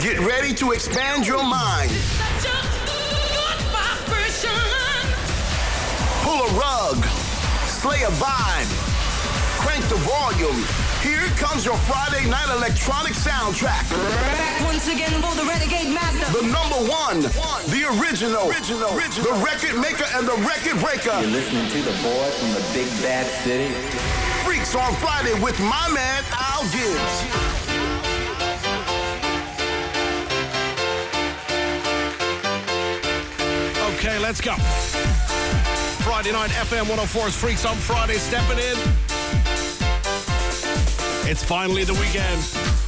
Get ready to expand your mind. Pull a rug. Slay a vibe. Crank the volume. Here comes your Friday night electronic soundtrack. Back once again for the Renegade Master. The number one, the original, original, the record maker and the record breaker. You're listening to the boy from the big bad city. Freaks on Friday with my man Al Gibbs. Okay, let's go. Friday night FM 104's Freaks on Friday stepping in. It's finally the weekend.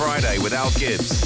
Friday with Al Gibbs.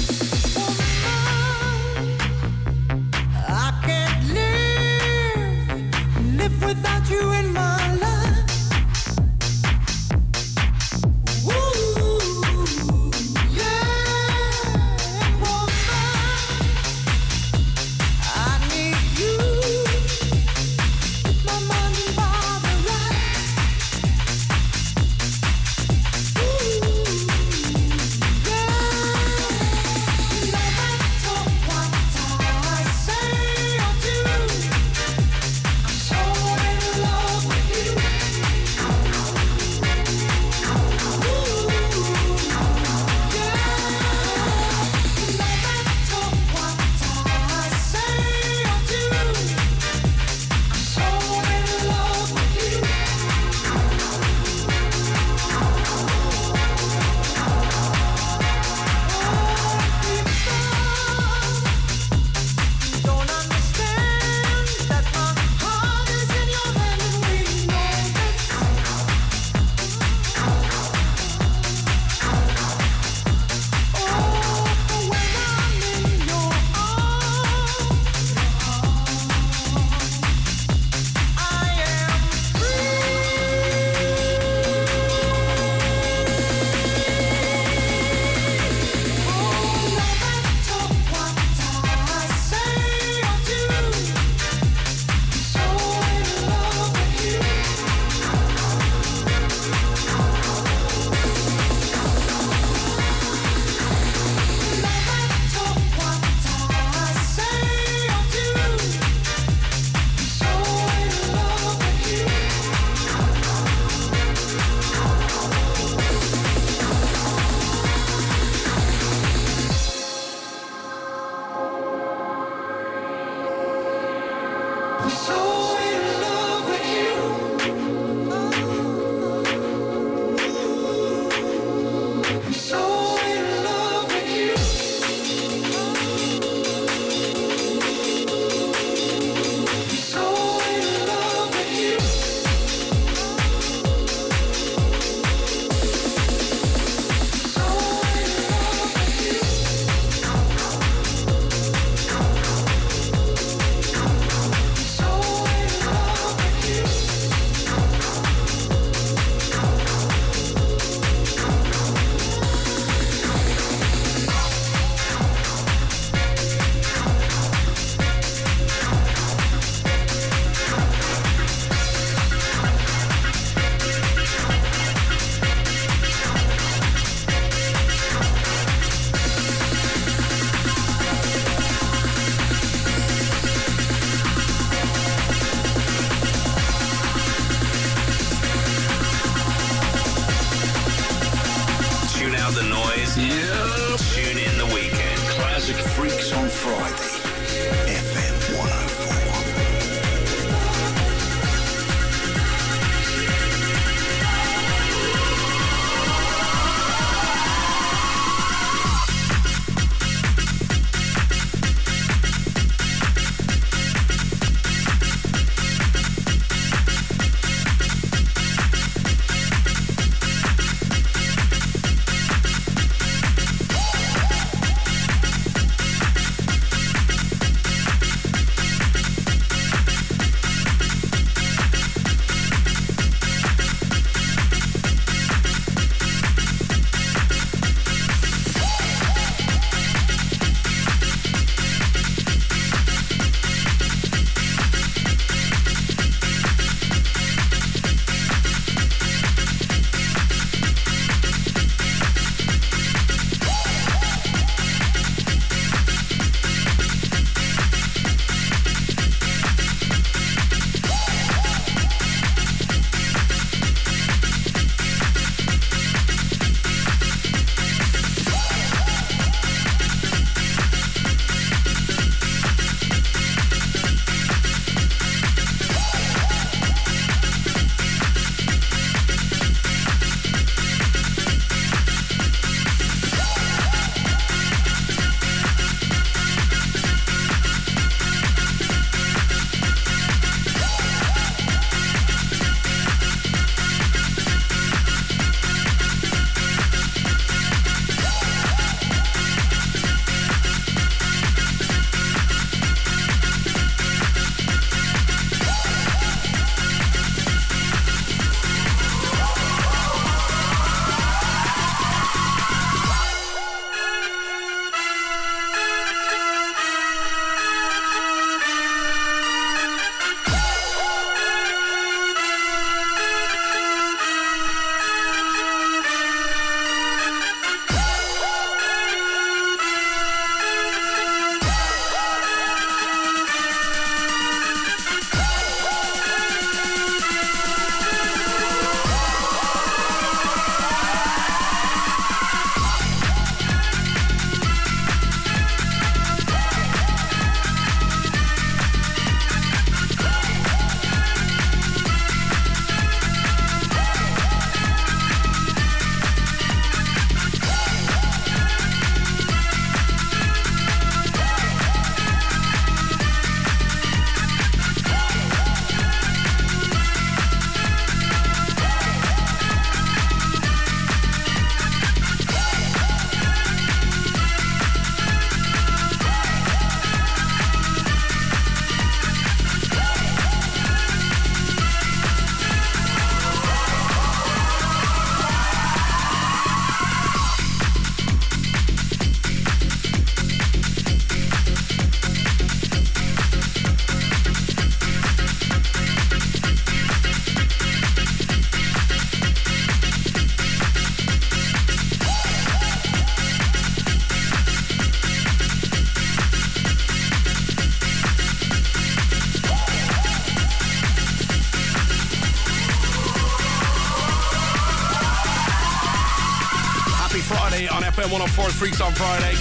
Freaks on Friday.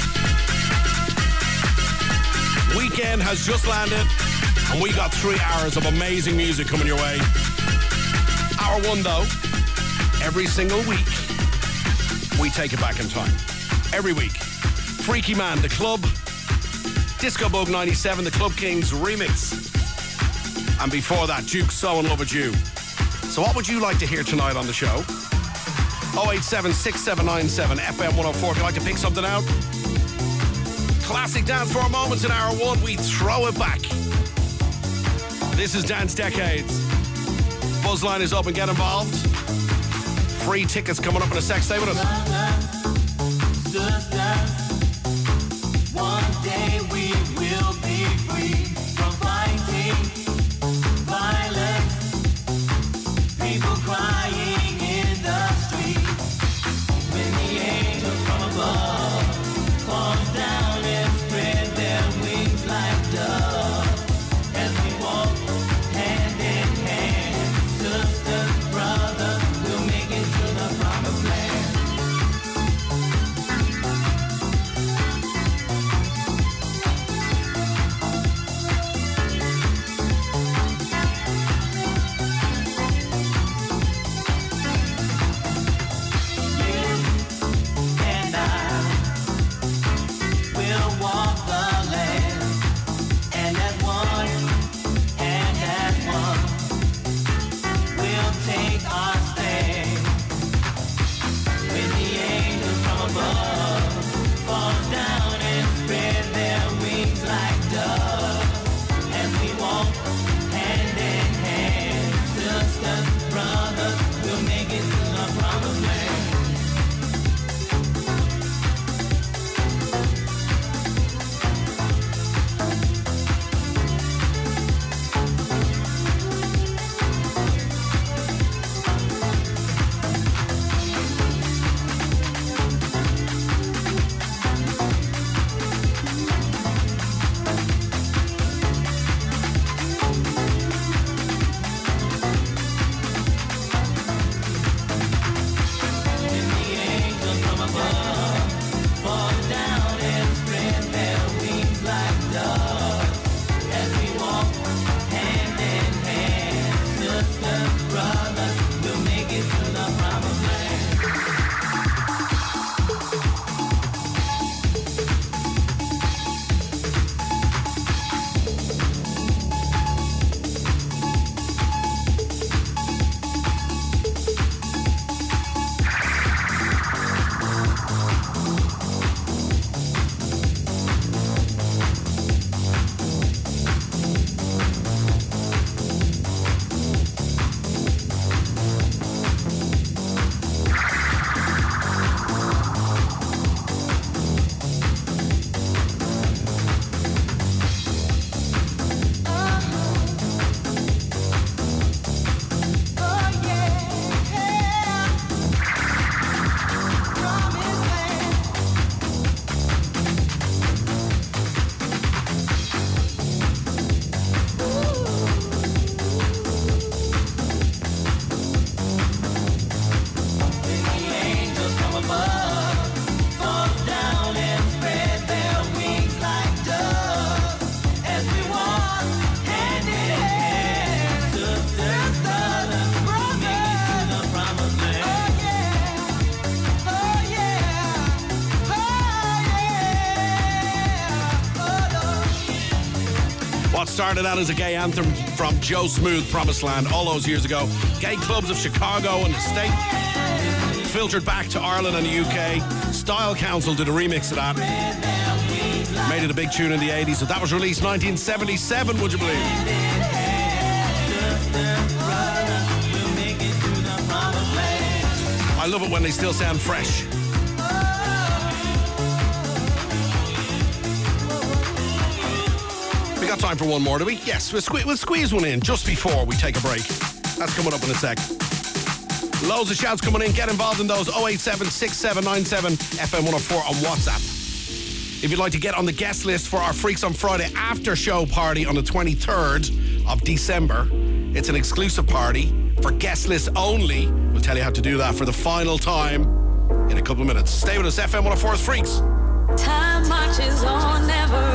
Weekend has just landed, and we got three hours of amazing music coming your way. Hour one, though, every single week, we take it back in time. Every week. Freaky Man, The Club, Disco Bug 97, The Club Kings remix. And before that, Duke So in Love with You. So, what would you like to hear tonight on the show? 087 6797 FM 104. If you'd like to pick something out, classic dance for a moment in hour one, we throw it back. This is Dance Decades. Buzzline is open, get involved. Free tickets coming up in a sec. Stay with us. Started out as a gay anthem from Joe Smooth, Promised Land, all those years ago. Gay clubs of Chicago and the state. Filtered back to Ireland and the UK. Style Council did a remix of that. Made it a big tune in the 80s. So that was released 1977, would you believe? I love it when they still sound fresh. Time for one more, do we? Yes, we'll, sque- we'll squeeze one in just before we take a break. That's coming up in a sec. Loads of shouts coming in. Get involved in those 087 6797 FM 104 on WhatsApp. If you'd like to get on the guest list for our Freaks on Friday after show party on the 23rd of December, it's an exclusive party for guest list only. We'll tell you how to do that for the final time in a couple of minutes. Stay with us, FM 104's Freaks. Time marches on, never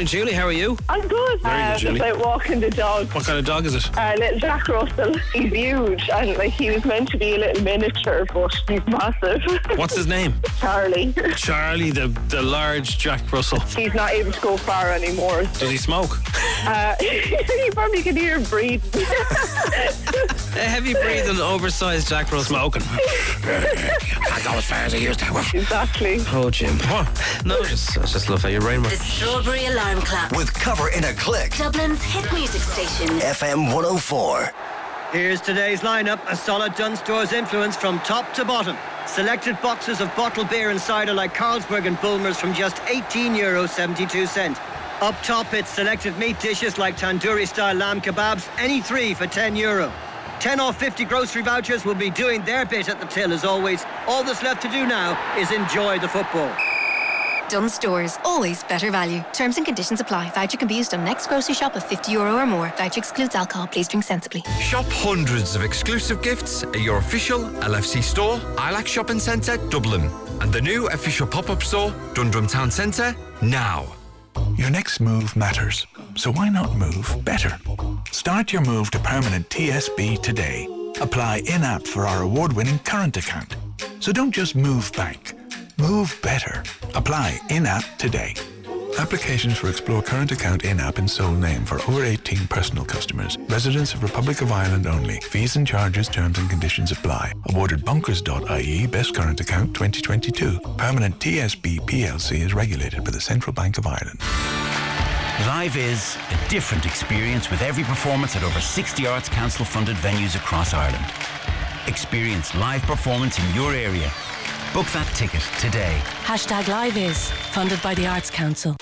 Morning, Julie. How are you? I'm good. Very good, Julie. just out walking the dog. What kind of dog is it? Uh, little Jack Russell. He's huge and like he was meant to be a little miniature, but he's massive. What's his name? Charlie. Charlie, the, the large Jack Russell. He's not able to go far anymore. Does he smoke? Uh, you probably can hear him breathe. A heavy breathing, oversized Jack Russell. Smoking. I go as far as I used to. exactly. Oh, Jim. No, just, I just love how your brain The works. Strawberry Alarm Clock. With cover in a click. Dublin's hit music station. FM 104. Here's today's lineup a solid Dunnes Stores influence from top to bottom. Selected boxes of bottled beer and cider like Carlsberg and Bulmers from just €18 Euro 72 cent. Up top, it's selected meat dishes like tandoori style lamb kebabs, any three for 10 euro. 10 or 50 grocery vouchers will be doing their bit at the till as always. All that's left to do now is enjoy the football. Dunnes Stores, always better value. Terms and conditions apply. Voucher can be used on next grocery shop of 50 euro or more. Voucher excludes alcohol. Please drink sensibly. Shop hundreds of exclusive gifts at your official LFC store, Ilac Shopping Centre, Dublin, and the new official pop-up store, Dundrum Town Centre, now. Your next move matters, so why not move better? Start your move to permanent TSB today. Apply in-app for our award-winning current account. So don't just move bank, move better. Apply in-app today. Applications for Explore Current Account in-app in sole name for over 18 personal customers. Residents of Republic of Ireland only. Fees and charges, terms and conditions apply. Awarded Bonkers.ie Best Current Account 2022. Permanent TSB PLC is regulated by the Central Bank of Ireland. Live is a different experience with every performance at over 60 Arts Council funded venues across Ireland. Experience live performance in your area. Book that ticket today. Hashtag Live is funded by the Arts Council.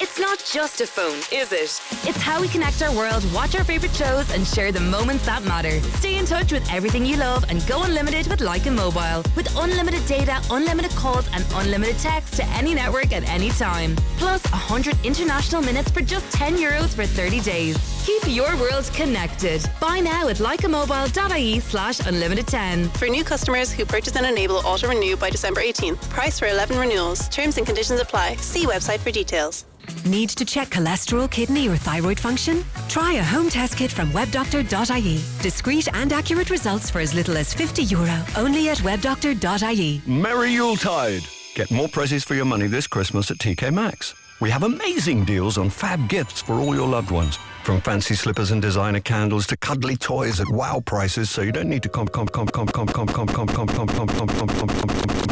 It's not just a phone, is it? It's how we connect our world, watch our favourite shows, and share the moments that matter. Stay in touch with everything you love and go unlimited with Lyca Mobile. With unlimited data, unlimited calls, and unlimited text to any network at any time. Plus 100 international minutes for just 10 euros for 30 days. Keep your world connected. Buy now at lycamobile.ie slash unlimited 10. For new customers who purchase and enable auto renew by December 18th, price for 11 renewals. Terms and conditions apply. See website for details. Need to check cholesterol, kidney, or thyroid function? Try a home test kit from webdoctor.ie. Discreet and accurate results for as little as 50 euro. Only at webdoctor.ie. Merry Yuletide! Get more prizes for your money this Christmas at TK Maxx. We have amazing deals on fab gifts for all your loved ones. From fancy slippers and designer candles to cuddly toys at wow prices, so you don't need to comp comp comp comp comp comp comp comp comp comp comp comp comp comp comp comp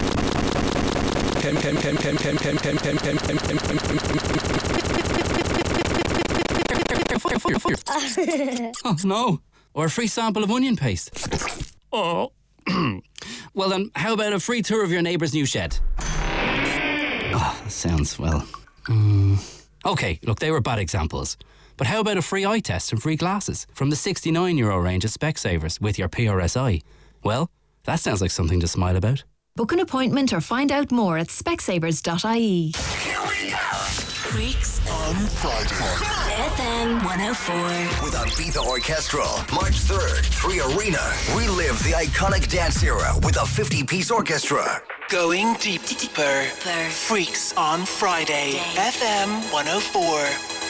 Kem, kem, kem, kem, kem, kem, kem, kem, kem, kem, kem, kem, oh, no. Or a free sample of onion paste. Oh. well, then, how about a free tour of your neighbour's new shed? Oh, that sounds, well. mm. Okay, look, they were bad examples. But how about a free eye test and free glasses from the 69 euro range of Specsavers with your PRSI? Well, that sounds like something to smile about. Book an appointment or find out more at specsavers.ie. Freaks on Friday. FM 104. With Ibiza Orchestral, March 3rd, 3Arena. Relive the iconic dance era with a 50 piece orchestra. Going deep, deeper. Freaks on Friday. FM 104.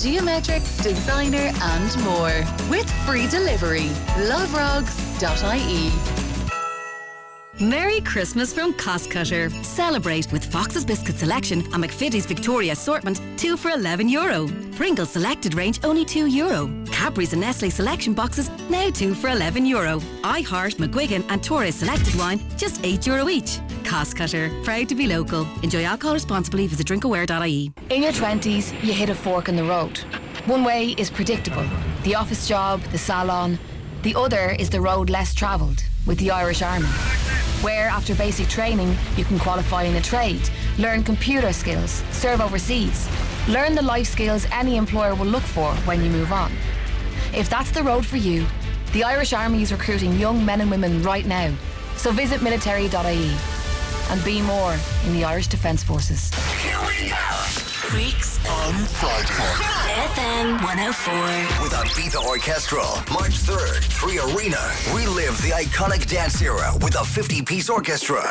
Geometrics, designer, and more. With free delivery. Loverogs.ie. Merry Christmas from Cost Cutter. Celebrate with Fox's Biscuit Selection and McVitie's Victoria Assortment, 2 for 11 euro. Pringles Selected Range, only 2 euro. Cadbury's and Nestle Selection Boxes, now 2 for 11 euro. iHeart, McGuigan and Torres Selected Wine, just 8 euro each. Costcutter, proud to be local. Enjoy alcohol responsibly. Visit drinkaware.ie. In your 20s, you hit a fork in the road. One way is predictable the office job, the salon. The other is the road less travelled with the Irish Army, where after basic training, you can qualify in a trade, learn computer skills, serve overseas, learn the life skills any employer will look for when you move on. If that's the road for you, the Irish Army is recruiting young men and women right now. So visit military.ie and be more in the Irish Defence Forces. Here we go! Freaks on Friday. FM 104. With Ibiza Orchestral, March 3rd, 3Arena. Relive the iconic dance era with a 50 piece orchestra.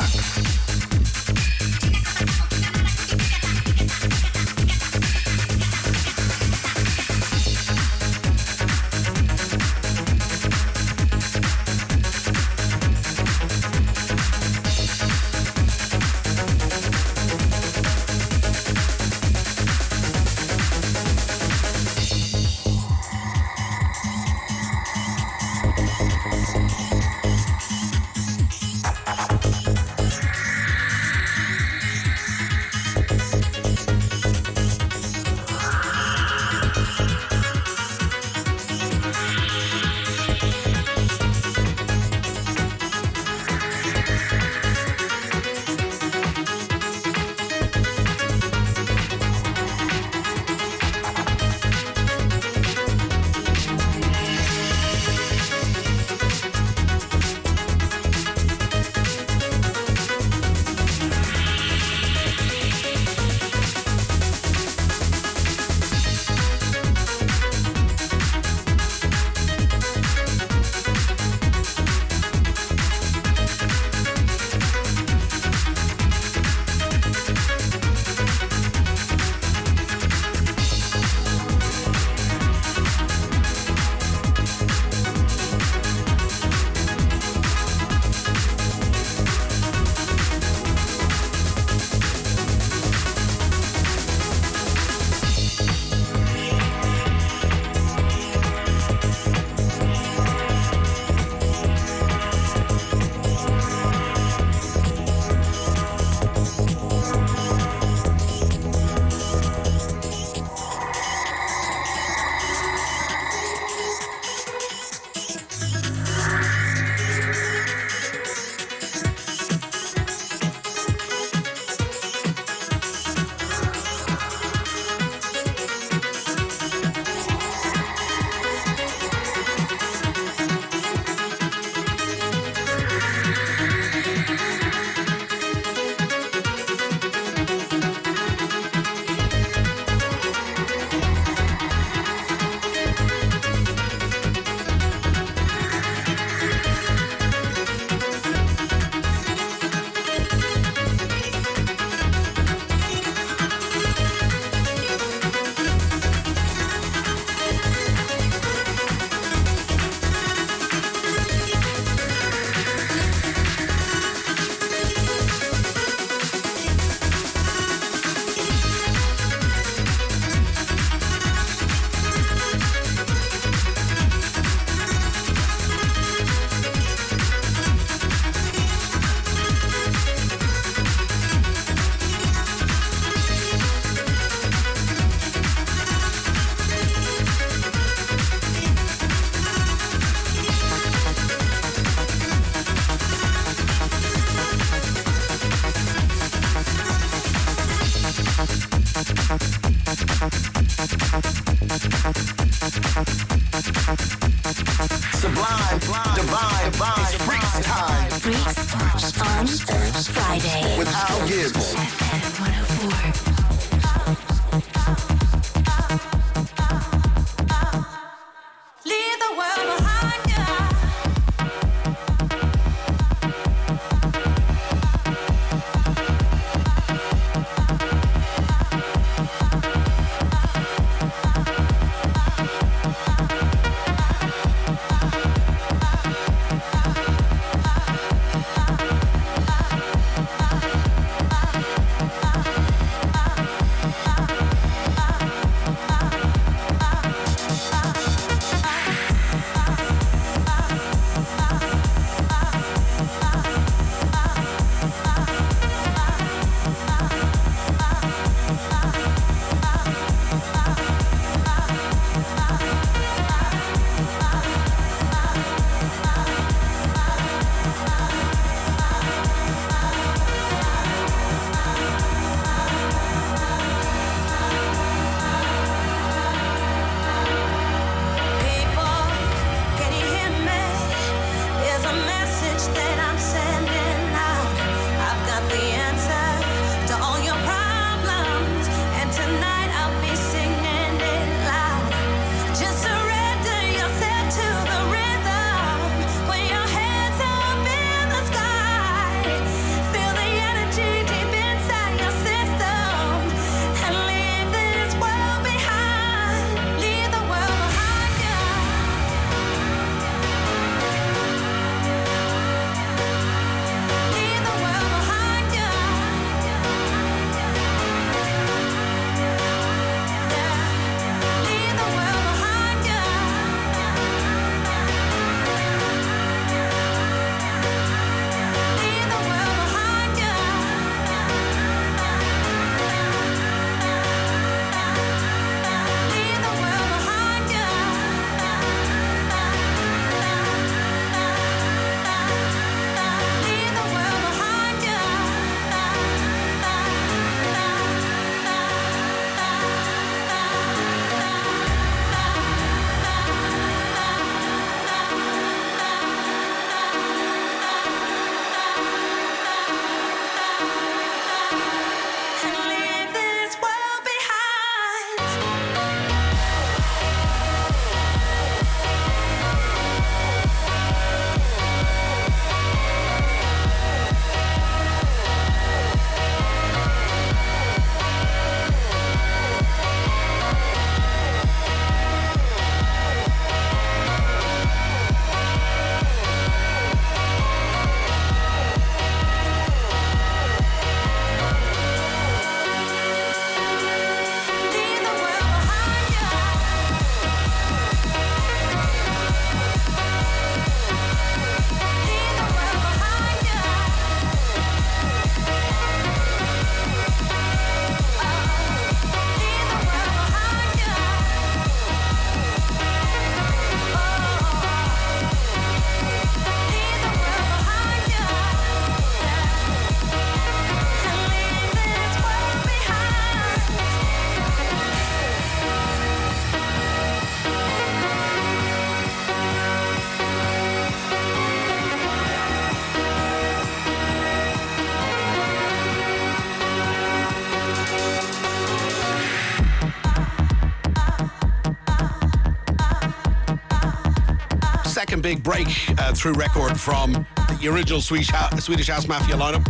Second big break uh, through record from the original Swedish, Swedish House Mafia lineup.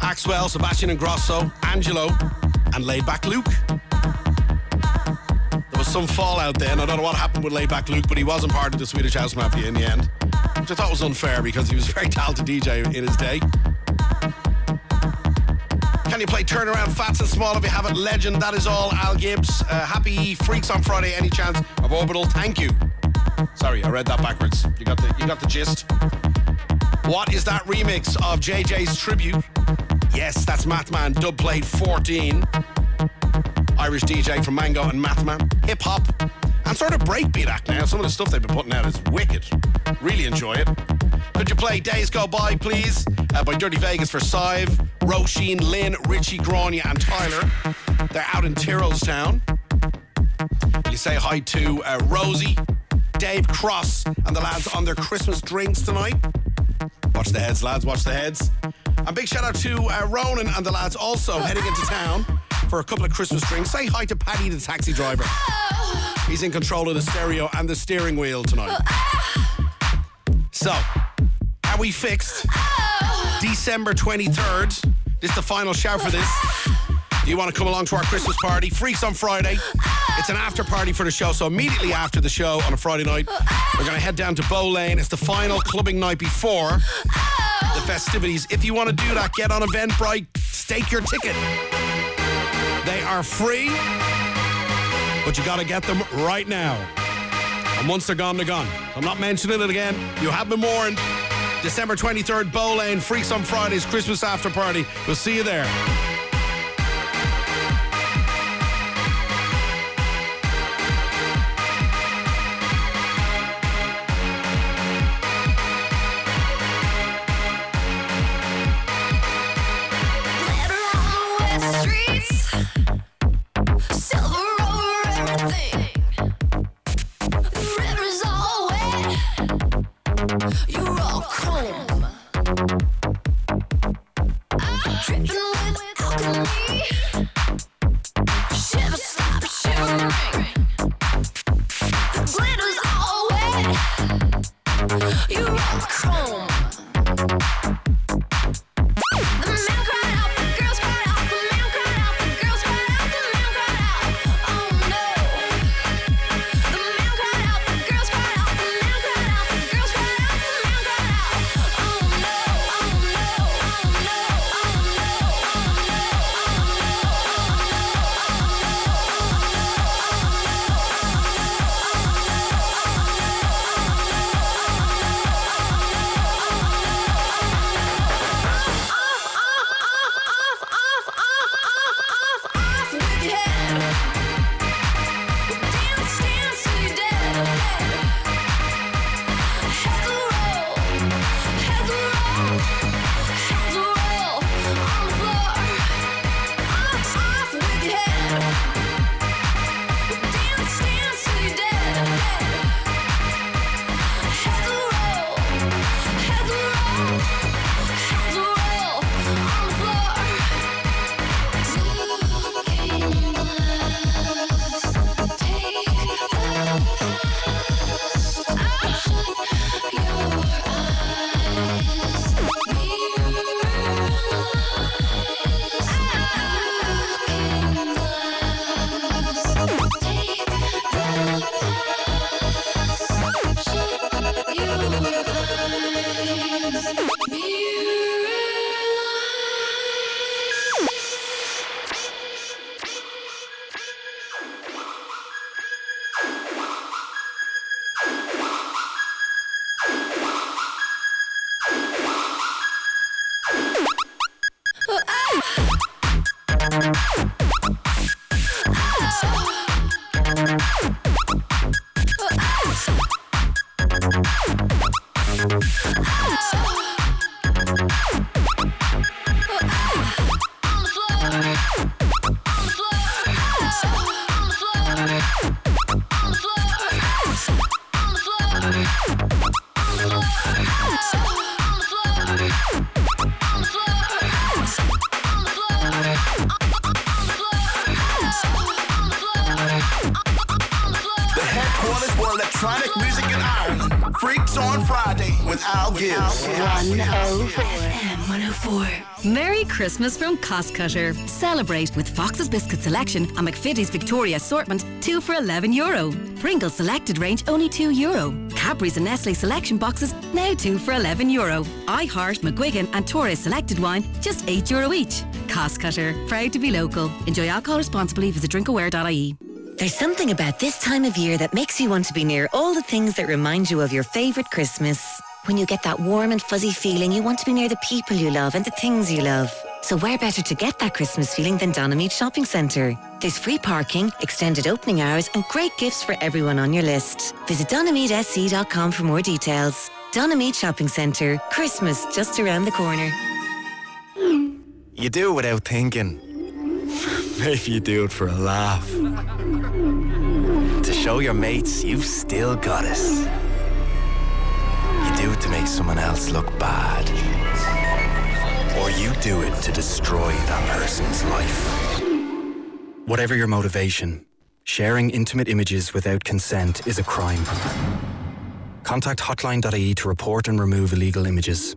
Axwell, Sebastian and Grosso, Angello, and Laidback Luke. There was some fallout then. I don't know what happened with Laidback Luke, but he wasn't part of the Swedish House Mafia in the end, which I thought was unfair because he was a very talented DJ in his day. Can you play Turnaround Phats and Small if you haven't? Legend, that is all. Al Gibbs. Uh, happy Freaks on Friday. Any chance of Orbital? Thank you. Sorry, I read that backwards. You got the you got the gist. What is that remix of JJ's tribute? Yes, that's Mathman Dubplate 14. Irish DJ from Mango and Mathman. Hip hop and sort of breakbeat act now. Some of the stuff they've been putting out is wicked. Really enjoy it. Could you play Days Go By, please? Uh, by Dirty Vegas for Sive, Roisin, Lynn, Richie, Grania, and Tyler. They're out in Tyrrellstown. You say hi to uh, Rosie, Dave Cross, and the lads on their Christmas drinks tonight. Watch the heads, lads, watch the heads. A big shout out to uh, Ronan and the lads also heading into town for a couple of Christmas drinks. Say hi to Paddy, the taxi driver. He's in control of the stereo and the steering wheel tonight. So, are we fixed? December 23rd. This is the final shout for this. Do you want to come along to our Christmas party? Freaks on Friday. It's an after party for the show, so immediately after the show on a Friday night, we're going to head down to Bow Lane. It's the final clubbing night before the festivities. If you want to do that, get on Eventbrite, stake your ticket. They are free, but you got to get them right now. And once they're gone, they're gone. I'm not mentioning it again. You have been warned. December 23rd, Bow Lane, Freaks on Fridays, Christmas after party. We'll see you there. 104. Merry Christmas from Costcutter. Celebrate with Fox's Biscuit Selection and McVitie's Victoria Assortment, 2 for 11 euro. Pringles Selected Range, only 2 euro. Cadbury's and Nestle Selection Boxes, now 2 for 11 euro. I Heart, McGuigan and Torres Selected Wine, just 8 euro each. Costcutter, proud to be local. Enjoy alcohol responsibly. Visit drinkaware.ie. There's something about this time of year that makes you want to be near all the things that remind you of your favourite Christmas. When you get that warm and fuzzy feeling, you want to be near the people you love and the things you love. So where better to get that Christmas feeling than Donaghmede Shopping Centre? There's free parking, extended opening hours and great gifts for everyone on your list. Visit donaghmedesc.com for more details. Donaghmede Shopping Centre, Christmas just around the corner. You do it without thinking. Maybe you do it for a laugh. To show your mates you've still got it. Do to make someone else look bad. Or you do it to destroy that person's life. Whatever your motivation, sharing intimate images without consent is a crime. Contact hotline.ie to report and remove illegal images.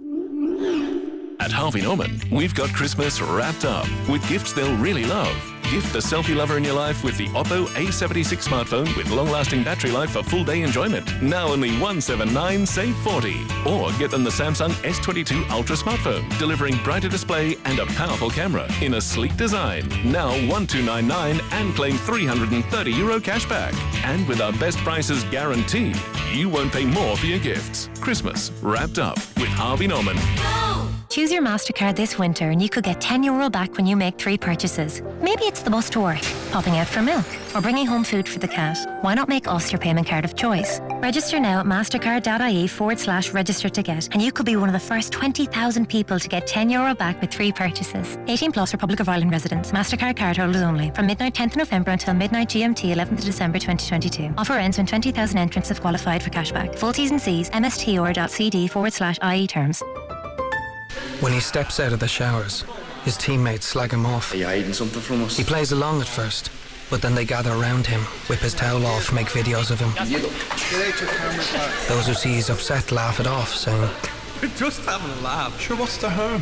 At Harvey Norman, we've got Christmas wrapped up with gifts they'll really love. Gift the selfie lover in your life with the Oppo A76 smartphone with long-lasting battery life for full day enjoyment. Now only 179 save 40. Or get them the Samsung S22 Ultra smartphone, delivering brighter display and a powerful camera in a sleek design. Now 1299 and claim 330 euro cashback. And with our best prices guaranteed, you won't pay more for your gifts. Christmas wrapped up with Harvey Norman. Choose your MasterCard this winter and you could get 10 euro back when you make three purchases. Maybe it's the bus to work, popping out for milk, or bringing home food for the cat. Why not make us your payment card of choice? Register now at mastercard.ie forward slash register to get, and you could be one of the first 20,000 people to get 10 euro back with three purchases. 18 plus Republic of Ireland residents. MasterCard cardholders only. From midnight 10th November until midnight GMT 11th December 2022. Offer ends when 20,000 entrants have qualified for cashback. Full T's and C's, mstor.cd forward slash IE terms. When he steps out of the showers, his teammates slag him off. Are you hiding something from us? He plays along at first, but then they gather around him, whip his towel off, make videos of him. Those who see he's upset laugh it off, saying, We're just having a laugh. Sure, what's the harm?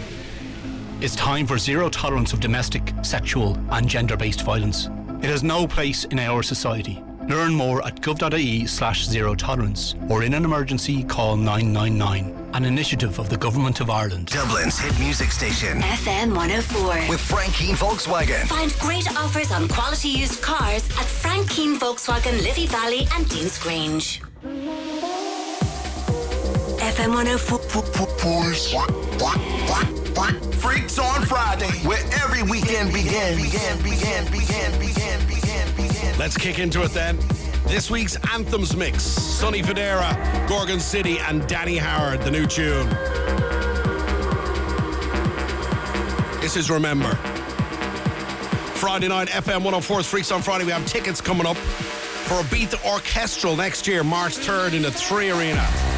It's time for zero tolerance of domestic, sexual, and gender based violence. It has no place in our society. Learn more at gov.ie slash zero tolerance or in an emergency call 999, an initiative of the Government of Ireland. Dublin's hit music station. FM 104. With Frank Keane Volkswagen. Find great offers on quality used cars at Frank Keane Volkswagen, Liffey Valley, and Deansgrange. FM 104. Freaks on Friday, where every weekend begins. Begin, begin, begin, begin, begin, begin. Let's kick into it then. This week's Anthems mix Sonny Fodera, Gorgon City, and Danny Howard, the new tune. This is Remember. Friday night, FM 104's Freaks on Friday. We have tickets coming up for Ibiza Orchestral next year, March 3rd in the 3Arena.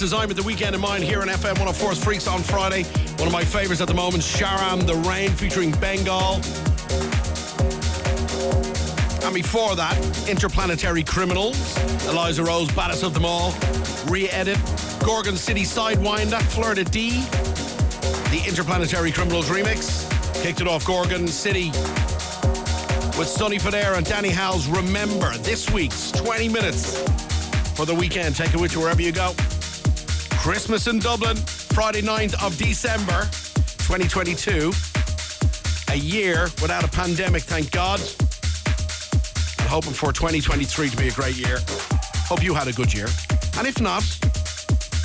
Mix. 20 minutes design with the weekend in mind here on FM 104's Freaks on Friday. One of my favorites at the moment, Sharam The Rain featuring Bengal. And before that, Interplanetary Criminals, Eliza Rose, baddest of them all, re-edit, Gorgon City Sidewinder, de D, the Interplanetary Criminals remix. Kicked it off Gorgon City with Sonny Fodera and Danny Howell's Remember. This week's 20 minutes for the weekend. Take it with you wherever you go. Christmas in Dublin, Friday 9th of December 2022. A year without a pandemic, thank God. And hoping for 2023 to be a great year. Hope you had a good year. And if not,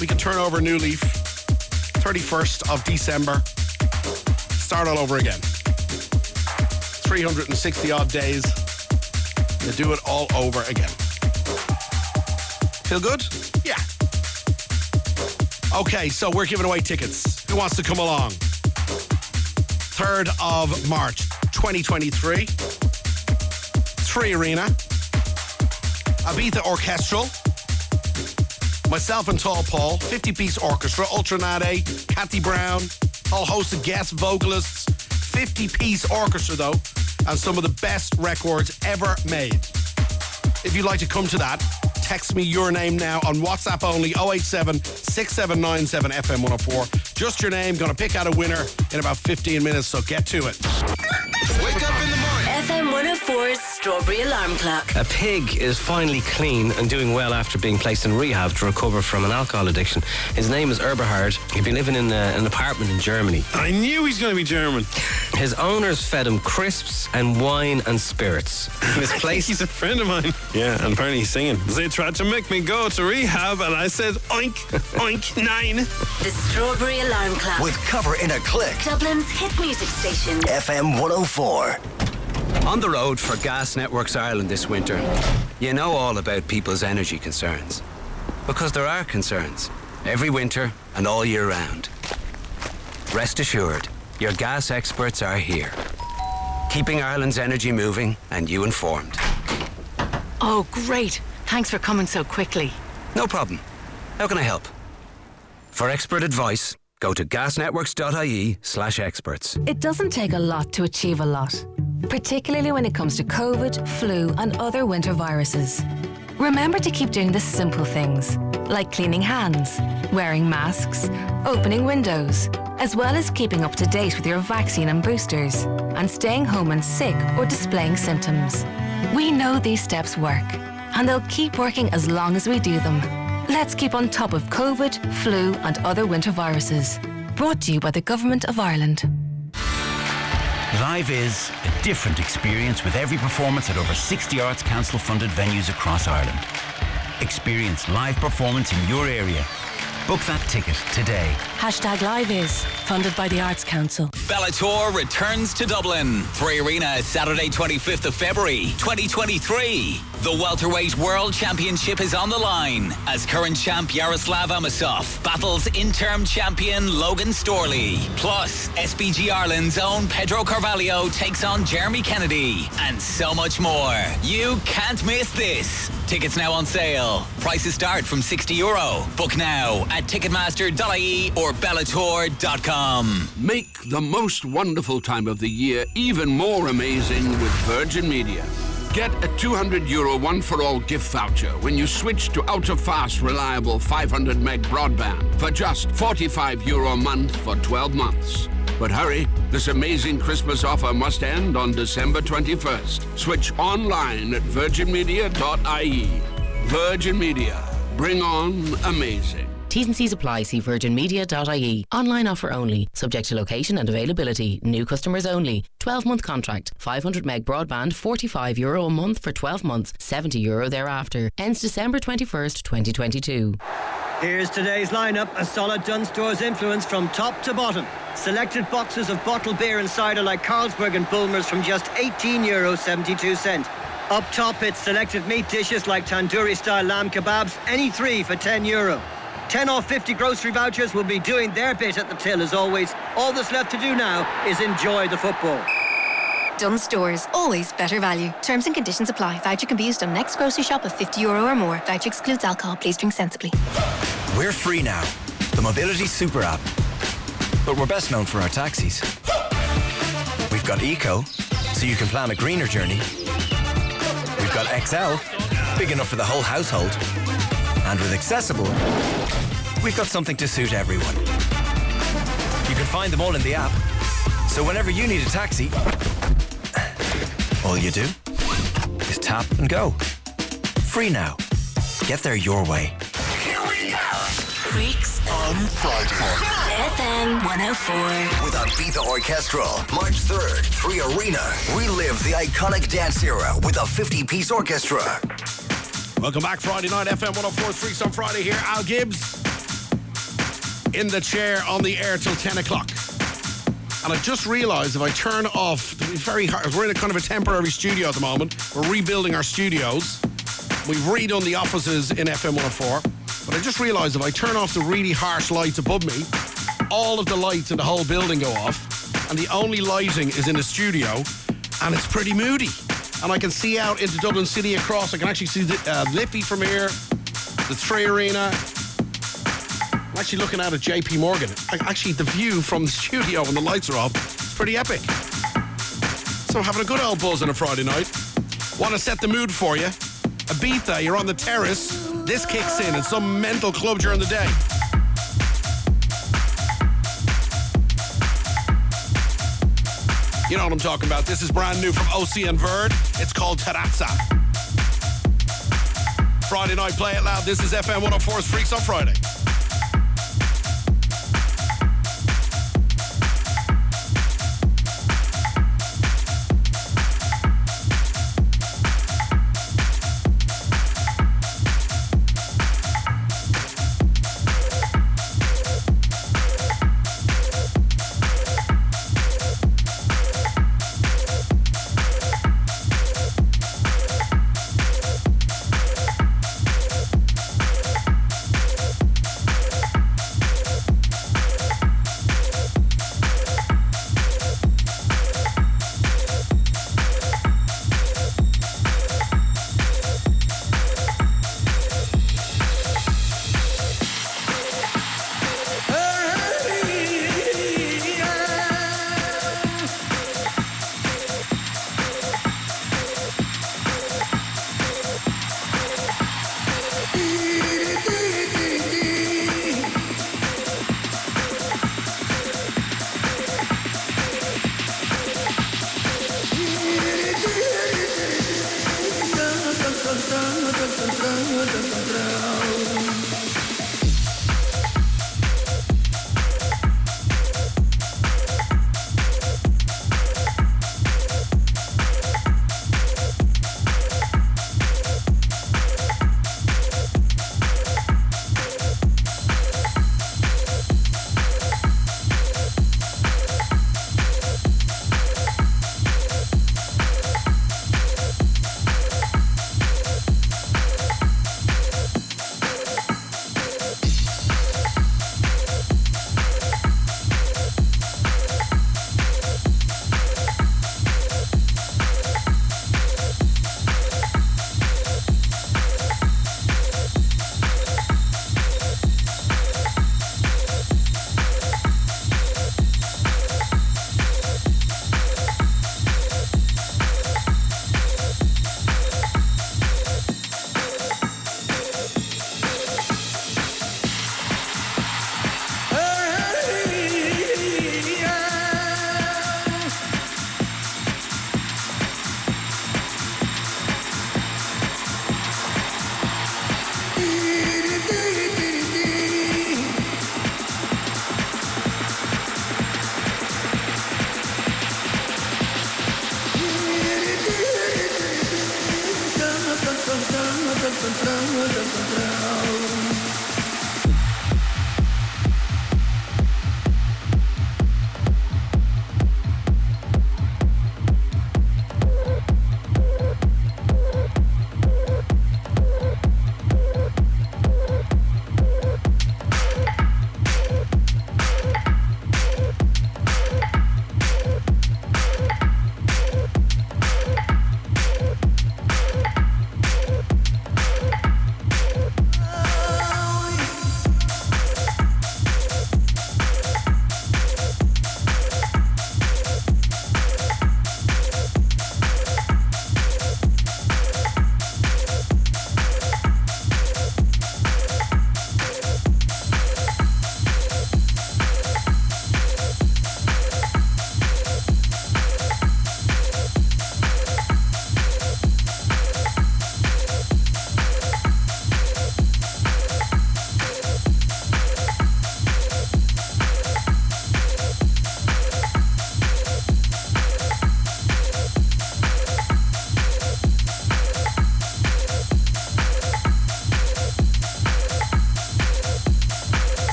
we can turn over a new leaf. 31st of December. Start all over again. 360 odd days to do it all over again. Feel good? Okay, so we're giving away tickets. Who wants to come along? 3rd of March 2023. 3Arena. Ibiza Orchestral. Myself and Tall Paul, 50 piece orchestra, Ultranade, Kathy Brown, whole host of guest vocalists, 50 piece orchestra though, and some of the best records ever made. If you'd like to come to that, text me your name now on WhatsApp only 087 6797 FM 104. Just your name, gonna pick out a winner in about 15 minutes, so get to it. Wake up in the morning. FM 104's Strawberry Alarm Clock. A pig is finally clean and doing well after being placed in rehab to recover from an alcohol addiction. His name is Eberhard. He'd been living in uh, an apartment in Germany. I knew he's going to be German. His owners fed him crisps and wine and spirits. He was placed. he's a friend of mine. Yeah, and apparently he's singing. They tried to make me go to rehab, and I said, oink, oink, nine. The Strawberry Alarm Clock. With cover in a click. Dublin's hit music station. FM 104. On the road for Gas Networks Ireland this winter, you know all about people's energy concerns. Because there are concerns, every winter and all year round. Rest assured, your gas experts are here, keeping Ireland's energy moving and you informed. Oh, great. Thanks for coming so quickly. No problem. How can I help? For expert advice, go to gasnetworks.ie slash experts. It doesn't take a lot to achieve a lot, particularly when it comes to COVID, flu, and other winter viruses. Remember to keep doing the simple things, like cleaning hands, wearing masks, opening windows, as well as keeping up to date with your vaccine and boosters, and staying home when sick or displaying symptoms. We know these steps work, and they'll keep working as long as we do them. Let's keep on top of COVID, flu, and other winter viruses. Brought to you by the Government of Ireland. Live is a different experience with every performance at over 60 Arts Council funded venues across Ireland. Experience live performance in your area. Book that ticket today. Hashtag Live is funded by the Arts Council. Bellator returns to Dublin. 3Arena, Saturday, 25th of February, 2023. The welterweight world championship is on the line as current champ Yaroslav Amosov battles interim champion Logan Storley. Plus, SBG Ireland's own Pedro Carvalho takes on Jeremy Kennedy, and so much more. You can't miss this. Tickets now on sale. Prices start from 60 euro. Book now at Ticketmaster.ie or Bellator.com. Make the most wonderful time of the year even more amazing with Virgin Media. Get a 200 euro one for all gift voucher when you switch to ultra fast, reliable 500 meg broadband for just 45 euro a month for 12 months. But hurry, this amazing Christmas offer must end on December 21st. Switch online at virginmedia.ie. Virgin Media. Bring on amazing. T's and C's apply. See virginmedia.ie. Online offer only. Subject to location and availability. New customers only. 12 month contract. 500 meg broadband. 45 euro a month for 12 months. 70 euro thereafter. Ends December 21st, 2022. Here's today's lineup, a solid Dunnes Stores influence from top to bottom. Selected boxes of bottled beer and cider like Carlsberg and Bulmers from just 18 euro 72 cent. Up top, it's selected meat dishes like tandoori style lamb kebabs, any three for 10 euro. 10 or 50 grocery vouchers will be doing their bit at the till as always. All that's left to do now is enjoy the football. Dunnes Stores, always better value. Terms and conditions apply. Voucher can be used on next grocery shop of 50 euro or more. Voucher excludes alcohol. Please drink sensibly. We're free now, the mobility super app. But we're best known for our taxis. We've got Eco, so you can plan a greener journey. We've got XL, big enough for the whole household. And with Accessible, we've got something to suit everyone. You can find them all in the app. So whenever you need a taxi, all you do is tap and go. Free now. Get there your way. Freaks on Friday. FM 104. With Ibiza Orchestral, March 3rd, 3Arena. Relive the iconic dance era with a 50 piece orchestra. Welcome back, Friday night, FM 104 Freaks on Friday here. Al Gibbs in the chair on the air till 10 o'clock. And I just realised if I turn off, very hard. We're in a kind of a temporary studio at the moment. We're rebuilding our studios. We've redone the offices in FM 104. But I just realised if I turn off the really harsh lights above me, all of the lights in the whole building go off. And the only lighting is in the studio. And it's pretty moody. And I can see out into Dublin City across. I can actually see the, uh, Liffey from here, the 3Arena. I'm actually looking out at JP Morgan. Actually, the view from the studio when the lights are off, it's pretty epic. So having a good old buzz on a Friday night. Want to set the mood for you? Ibiza, you're on the terrace. This kicks in at some mental club during the day. You know what I'm talking about. This is brand new from OC and Verde. It's called Tarazza. Friday night, play it loud. This is FM 104's Freaks on Friday.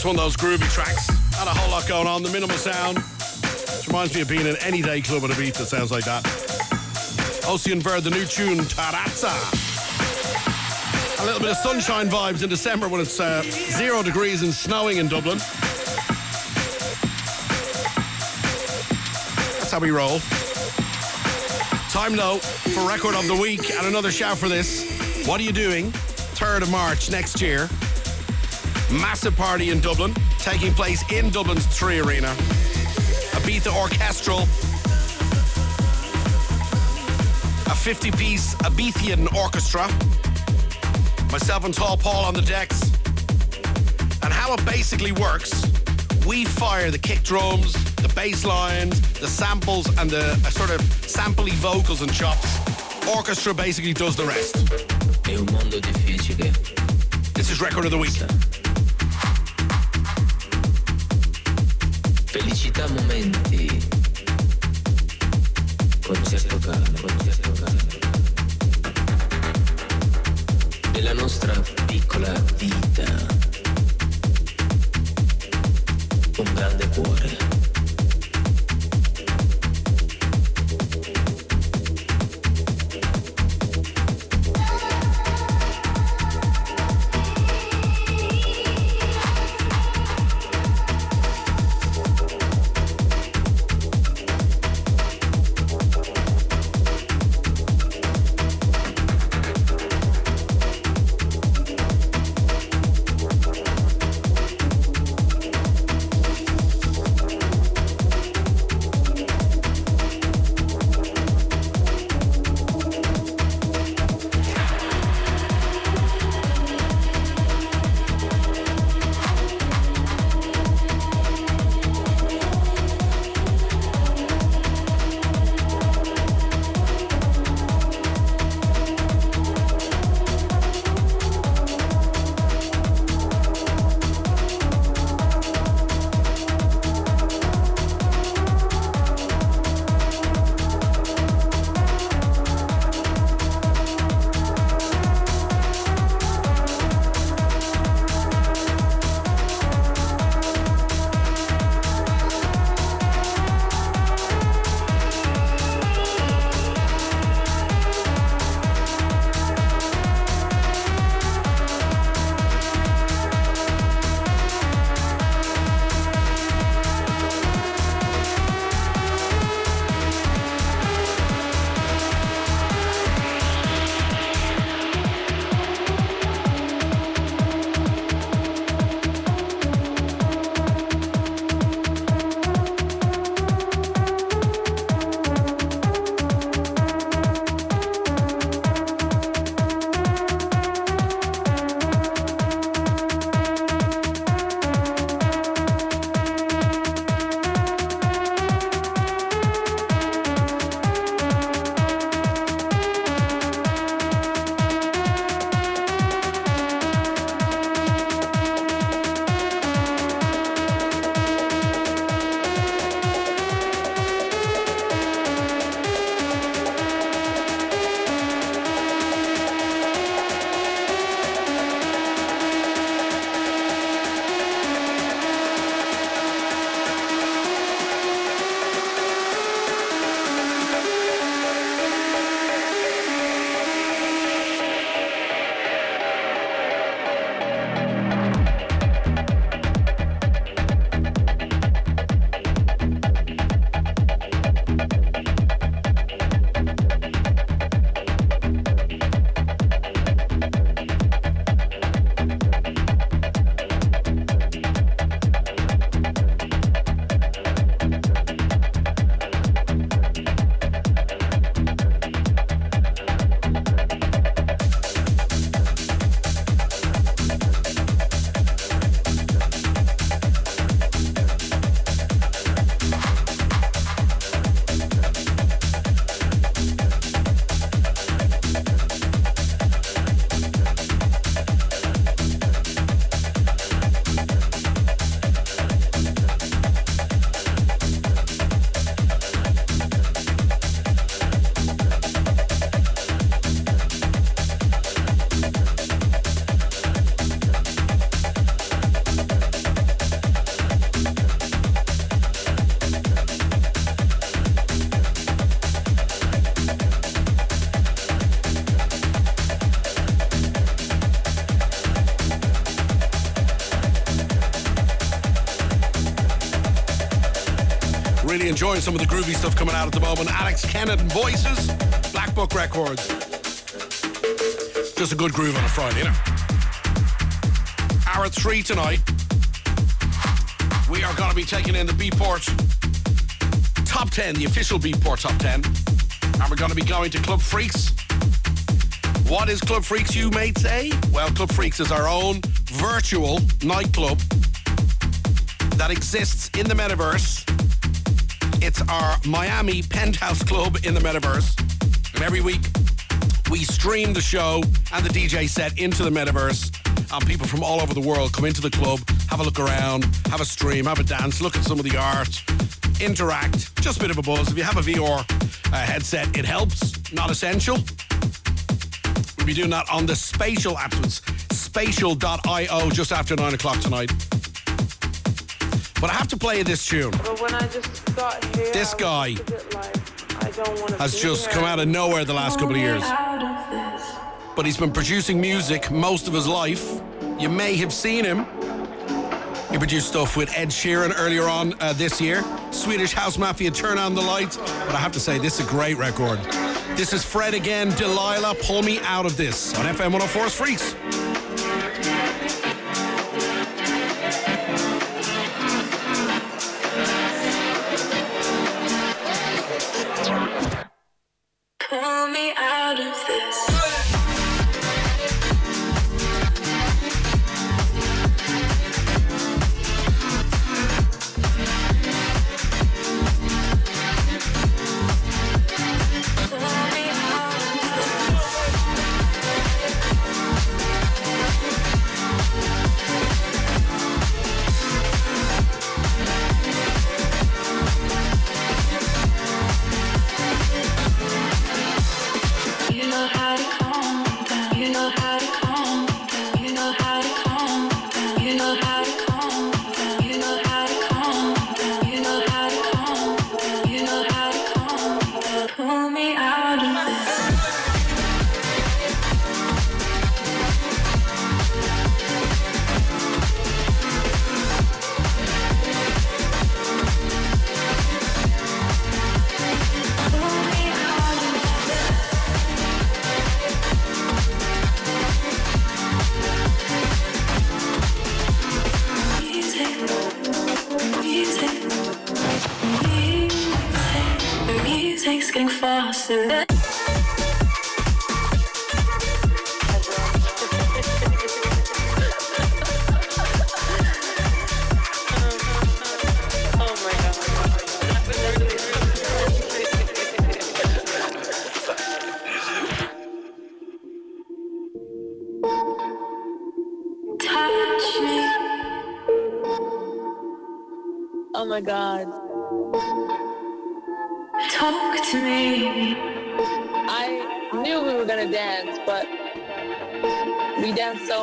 Just one of those groovy tracks. Not a whole lot going on. The minimal sound. Which reminds me of being in any day club at a beat that sounds like that. Ocean Bird, the new tune, Tarazza. A little bit of sunshine vibes in December when it's uh, zero degrees and snowing in Dublin. That's how we roll. Time now for record of the week and another shout for this. What are you doing? 3rd of March next year. Massive party in Dublin, taking place in Dublin's 3Arena. Ibiza Orchestral. A 50 piece Ibethian orchestra. Myself and Tall Paul on the decks. And how it basically works, we fire the kick drums, the bass lines, the samples, and the uh, sort of sampley vocals and chops. Orchestra basically does the rest. È un mondo difficile. This is record of the week. Enjoying some of the groovy stuff coming out at the moment. Alex Kennett and Voices, Black Book Records. Just a good groove on a Friday, you know. Hour three tonight. We are going to be taking in the Beatport Top 10, the official Beatport Top 10. And we're going to be going to Club Freaks. What is Club Freaks, you may say? Well, Club Freaks is our own virtual nightclub that exists in the metaverse. Our Miami penthouse club in the metaverse. And every week, we stream the show and the DJ set into the metaverse. And people from all over the world come into the club, have a look around, have a stream, have a dance, look at some of the art, interact. Just a bit of a buzz. If you have a VR uh, headset, it helps. Not essential. We'll be doing that on the Spatial app. It's spatial.io just after 9 o'clock tonight. But I have to play this tune. But This guy has just come out of nowhere the last couple of years. But he's been producing music most of his life. You may have seen him. He produced stuff with Ed Sheeran earlier on uh, this year. Swedish House Mafia, Turn On the Lights. But I have to say, this is a great record. This is Fred again, Delilah, Pull Me Out of This on FM 104's Freaks. Faster.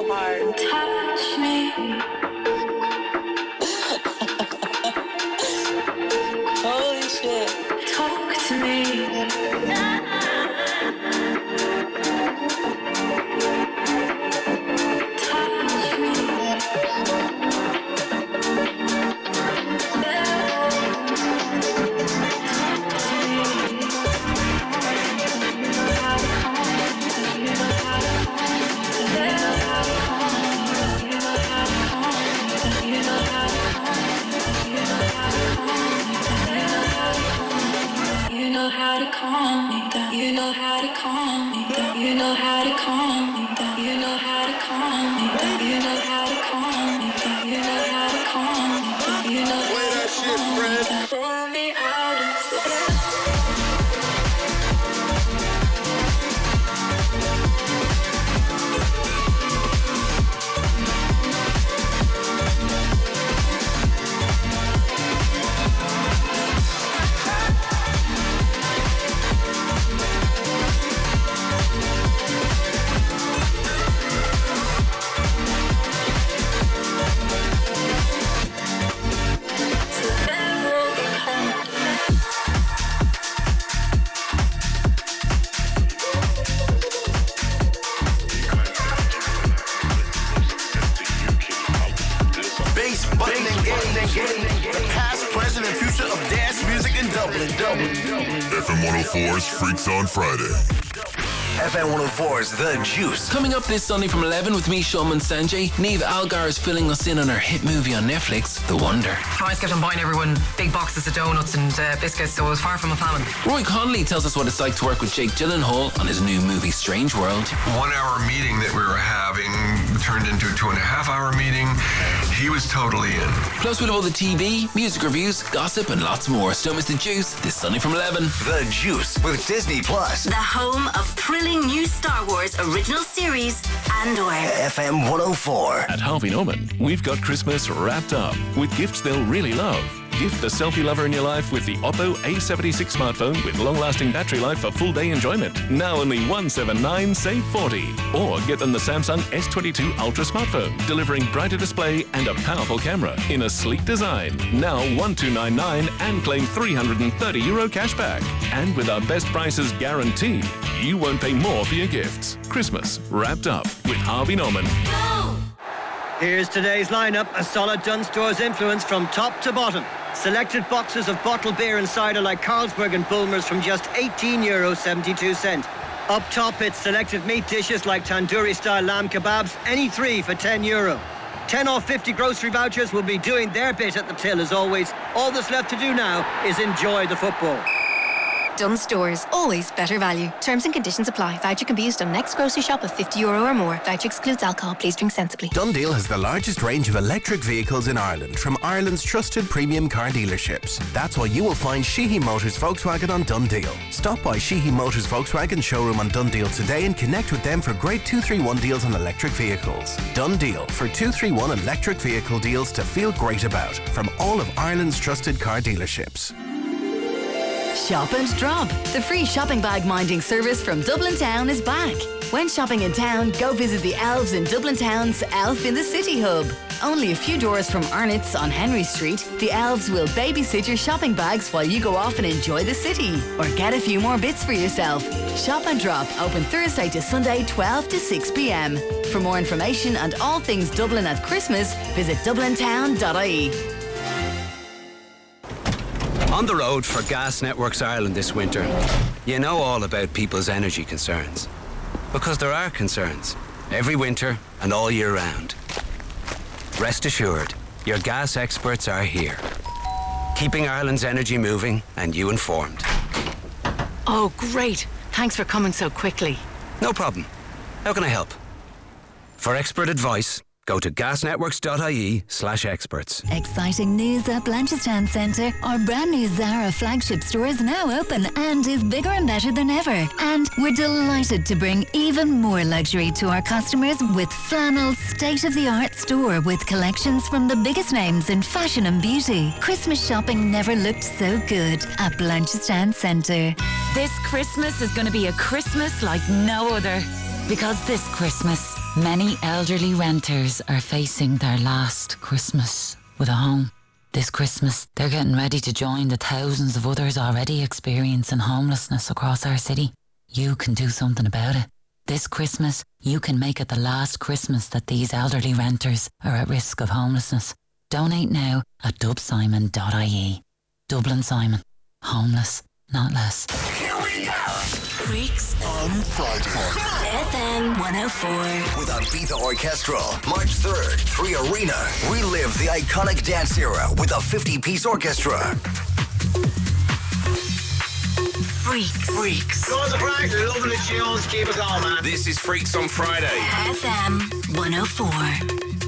we dance music in Dublin. Dublin. FM 104's Freaks on Friday. FM 104's The Juice. Coming up this Sunday from 11 with me, Shulman Sanjay, Niamh Algar is filling us in on her hit movie on Netflix, The Wonder. Flies kept on buying everyone big boxes of donuts and uh, biscuits, so it was far from a famine. Roy Conli tells us what it's like to work with Jake Gyllenhaal on his new movie, Strange World. One hour meeting that we were having turned into a two and a half hour meeting. He was totally in. Plus, we'll have all the TV, music reviews, gossip, and lots more. So miss The Juice this Sunday from 11. The Juice with Disney Plus. The home of thrilling new Star Wars original series, and Andor. FM 104. At Harvey Norman, we've got Christmas wrapped up with gifts they'll really love. Gift the selfie lover in your life with the Oppo A76 smartphone with long-lasting battery life for full day enjoyment. Now only 179 save 40. Or get them the Samsung S22 Ultra smartphone, delivering brighter display and a powerful camera in a sleek design. Now 1299 and claim 330 euro cash back. And with our best prices guaranteed, you won't pay more for your gifts. Christmas wrapped up with Harvey Norman. Here's today's lineup a solid Dunnes Stores influence from top to bottom. Selected boxes of bottled beer and cider like Carlsberg and Bulmers from just €18 Euro 72 cent. Up top, it's selected meat dishes like tandoori style lamb kebabs, any three for 10 euro. 10 or 50 grocery vouchers will be doing their bit at the till as always. All that's left to do now is enjoy the football. Dunnes Stores, always better value. Terms and conditions apply. Voucher can be used on next grocery shop of 50 euro or more. Voucher excludes alcohol. Please drink sensibly. DoneDeal has the largest range of electric vehicles in Ireland from Ireland's trusted premium car dealerships. That's why you will find Sheehy Motors Volkswagen on DoneDeal. Stop by Sheehy Motors Volkswagen showroom on DoneDeal today and connect with them for great 231 deals on electric vehicles. DoneDeal for 231 electric vehicle deals to feel great about from all of Ireland's trusted car dealerships. Shop and Drop. The free shopping bag minding service from Dublin Town is back. When shopping in town, go visit the Elves in Dublin Town's Elf in the City Hub. Only a few doors from Arnott's on Henry Street, the Elves will babysit your shopping bags while you go off and enjoy the city. Or get a few more bits for yourself. Shop and Drop, open Thursday to Sunday, 12 to 6 pm. For more information and all things Dublin at Christmas, visit dublintown.ie. On the road for Gas Networks Ireland this winter, you know all about people's energy concerns. Because there are concerns every winter and all year round. Rest assured, your gas experts are here, keeping Ireland's energy moving and you informed. Oh, great. Thanks for coming so quickly. No problem. How can I help? For expert advice, go to gasnetworks.ie slash experts. Exciting news at Blanchardstown Centre. Our brand new Zara flagship store is now open and is bigger and better than ever. And we're delighted to bring even more luxury to our customers with Flannel's state of the art store with collections from the biggest names in fashion and beauty. Christmas shopping never looked so good at Blanchardstown Centre. This Christmas is going to be a Christmas like no other. Because this Christmas, many elderly renters are facing their last Christmas with a home. This Christmas, they're getting ready to join the thousands of others already experiencing homelessness across our city. You can do something about it. This Christmas, you can make it the last Christmas that these elderly renters are at risk of homelessness. Donate now at dubsimon.ie. Dublin Simon. Homeless, not less. Freaks on Friday. FM 104. With Ibiza Orchestral. March 3rd, 3Arena. Relive the iconic dance era with a 50 piece orchestra. Freaks. Freaks. Go to Frank, loving the tunes, keep it going, man. This is Freaks on Friday. FM 104.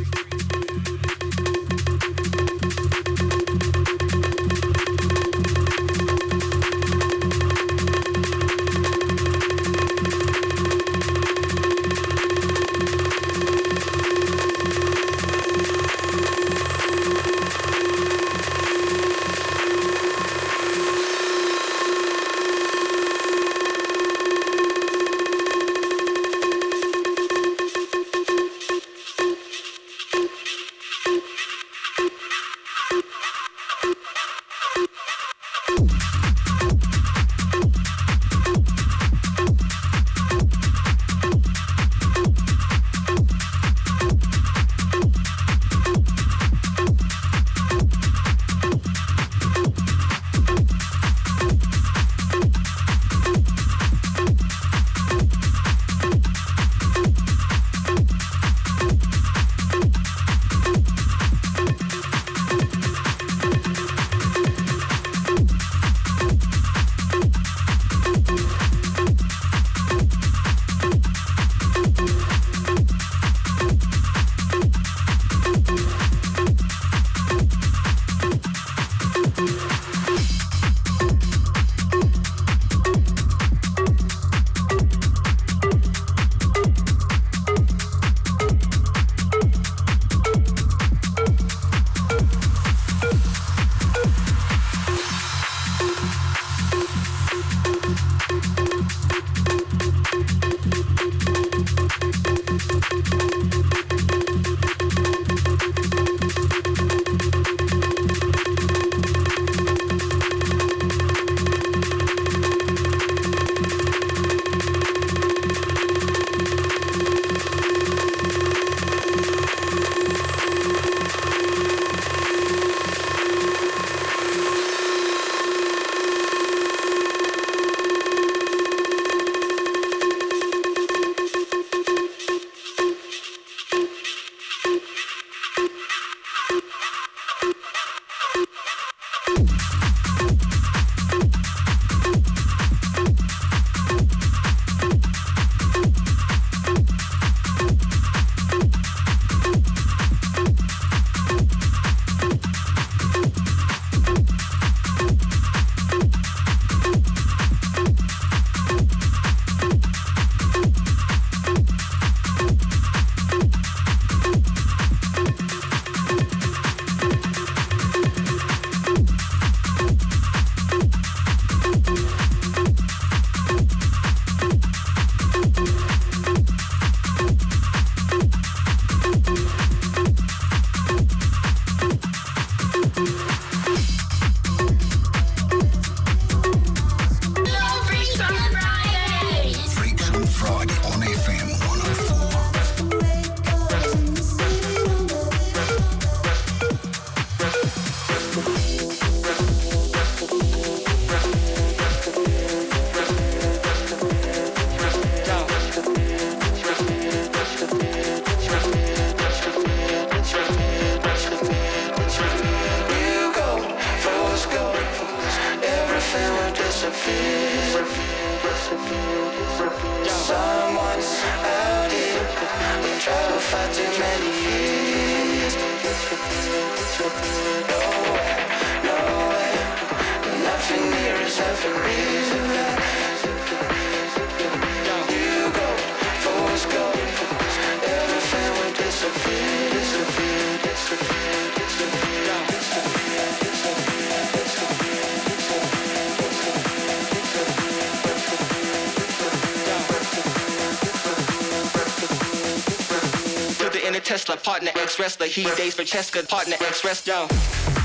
Partner ex wrestler. He dates for Cheska, partner ex wrestler.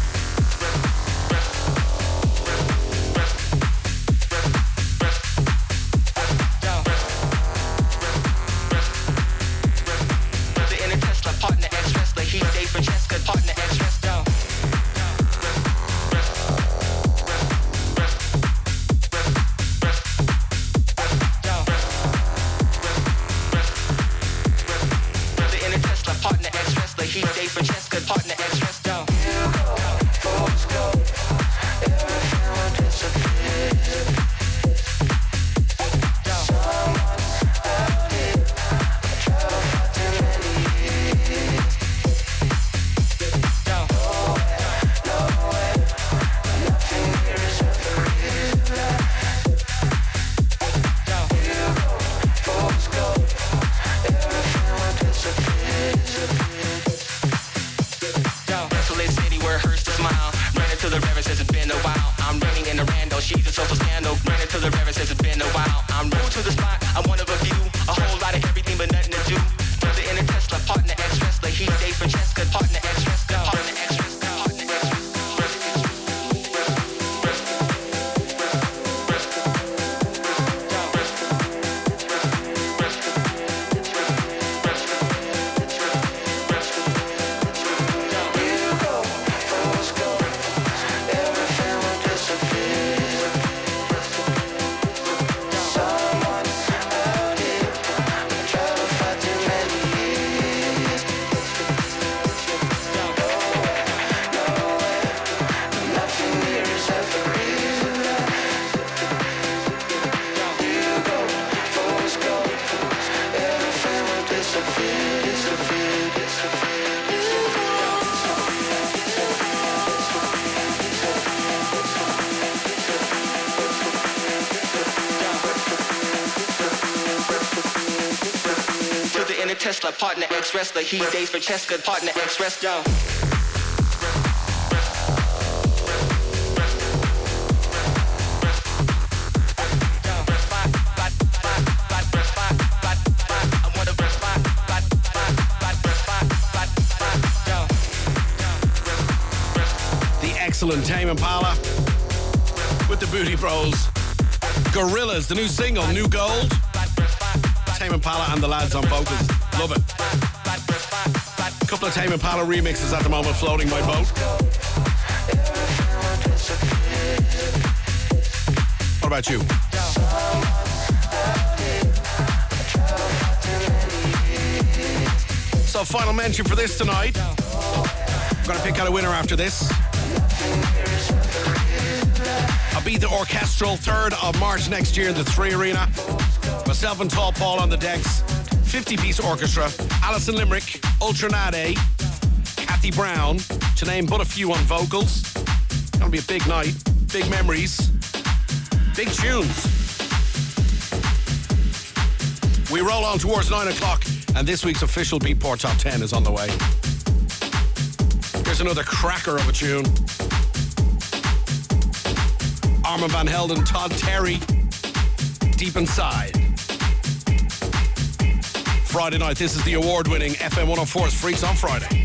Partner ex wrestler. He dates for partner ex wrestler. The excellent Tame Impala with the Bootie Brown. Gorillaz, the new single, New Gold. Tame Impala and the lads on vocals. Love it. Couple of Tame Impala remixes at the moment floating my boat. What about you? So, final mention for this tonight. I'm to pick out a winner after this. Ibiza Orchestral 3rd of March next year in the 3Arena. Myself and Tall Paul on the decks. 50 piece orchestra. Alison Limerick, Ultra Naté, Kathy Brown, to name but a few on vocals. Gonna be a big night. Big memories. Big tunes. We roll on towards 9 o'clock, and this week's official Beatport Top 10 is on the way. Here's another cracker of a tune. Armand Van Helden, Todd Terry, Deep Inside. Friday night, this is the award winning FM 104's Freaks on Friday.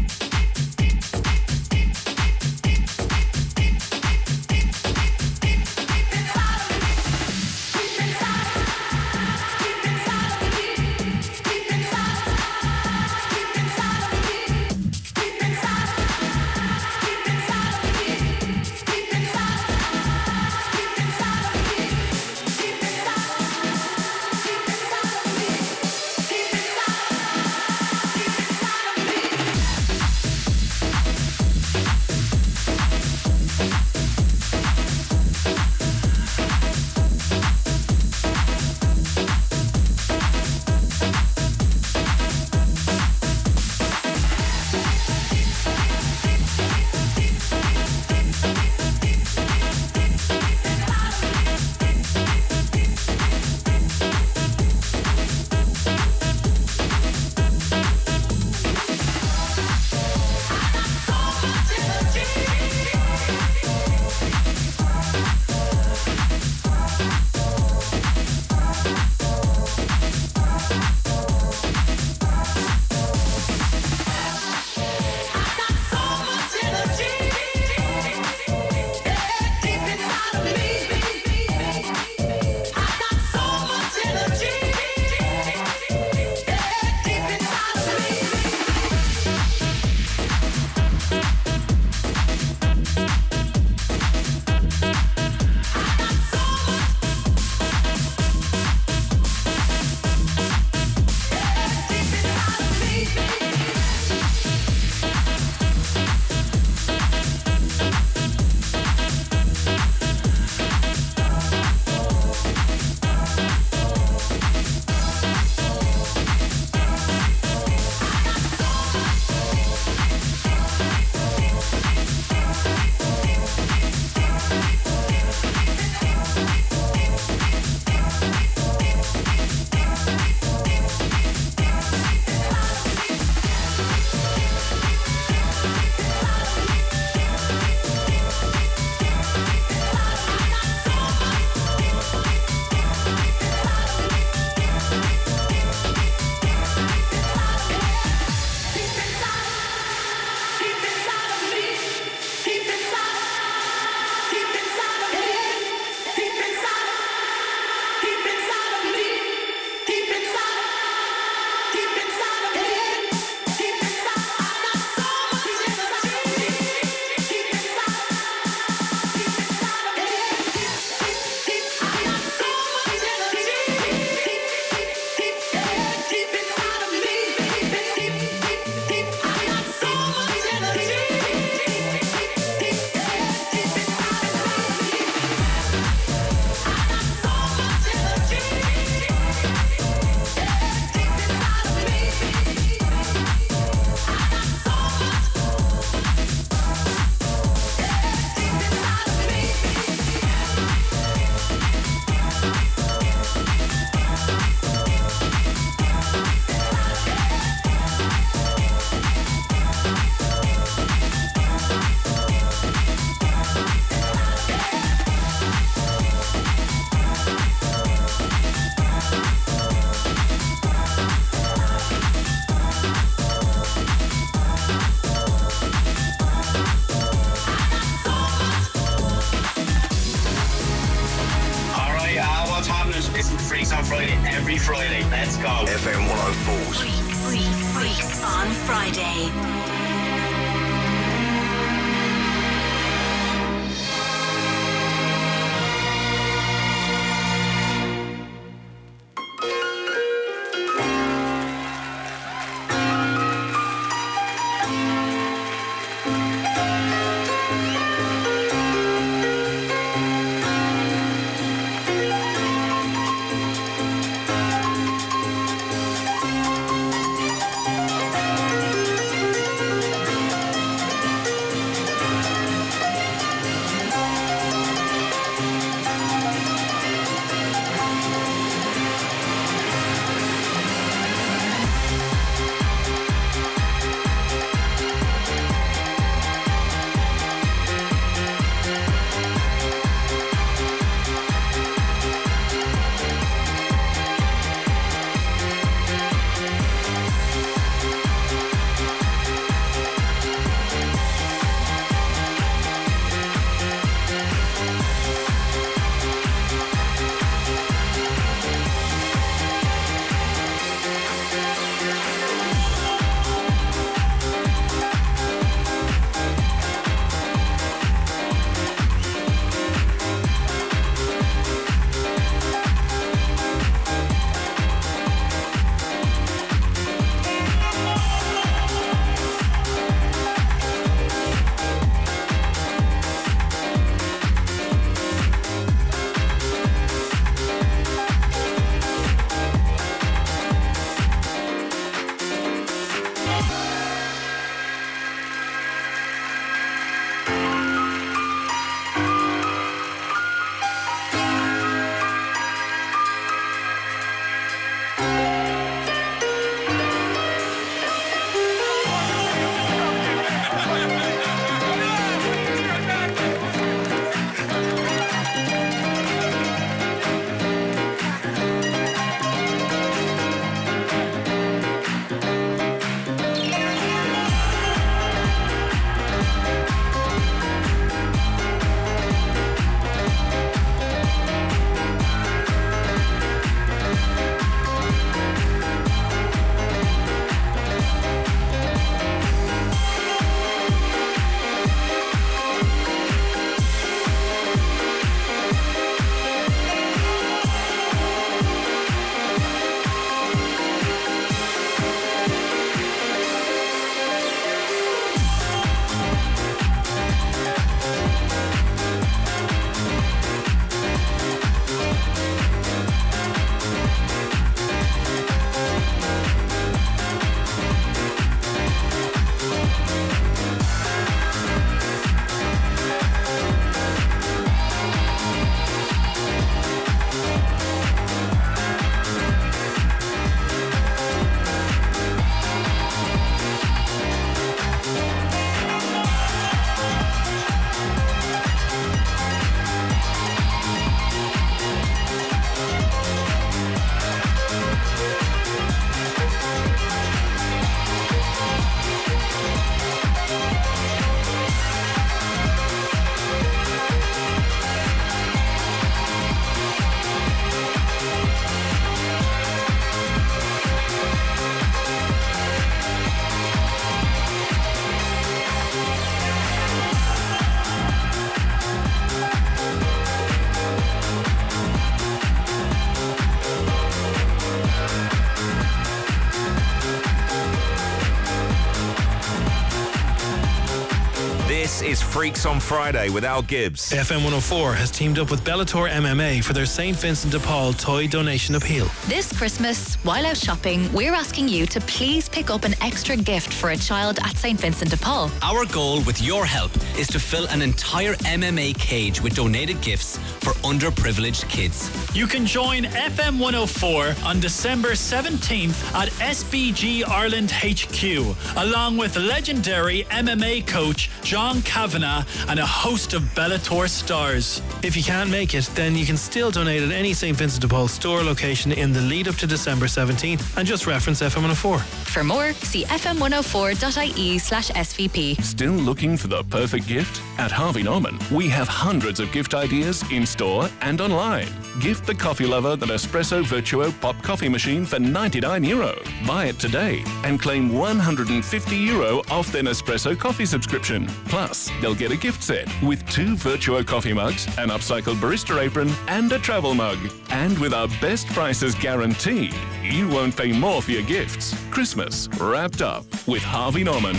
Freaks on Friday with Al Gibbs. FM 104 has teamed up with Bellator MMA for their St. Vincent de Paul toy donation appeal. This Christmas, while out shopping, we're asking you to please pick up an extra gift for a child at St. Vincent de Paul. Our goal with your help is to fill an entire MMA cage with donated gifts for underprivileged kids. You can join FM 104 on December 17th at SBG Ireland HQ, along with legendary MMA coach John Kavanagh and a host of Bellator stars. If you can't make it, then you can still donate at any St. Vincent de Paul store location in the lead up to December 17th and just reference FM 104. For more, see fm104.ie slash SVP. Still looking for the perfect gift? At Harvey Norman, we have hundreds of gift ideas in store and online. Gift the coffee lover the Nespresso Virtuo Pop Coffee Machine for 99 euro. Buy it today and claim 150 euro off their Nespresso coffee subscription. Plus, they'll get a gift set with two Virtuo coffee mugs, an upcycled barista apron, and a travel mug. And with our best prices guaranteed, you won't pay more for your gifts. Christmas wrapped up with Harvey Norman.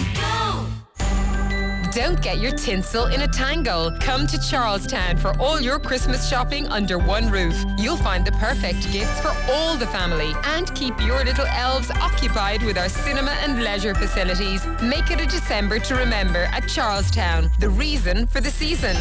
Don't get your tinsel in a tangle. Come to Charlestown for all your Christmas shopping under one roof. You'll find the perfect gifts for all the family and keep your little elves occupied with our cinema and leisure facilities. Make it a December to remember at Charlestown, the reason for the season.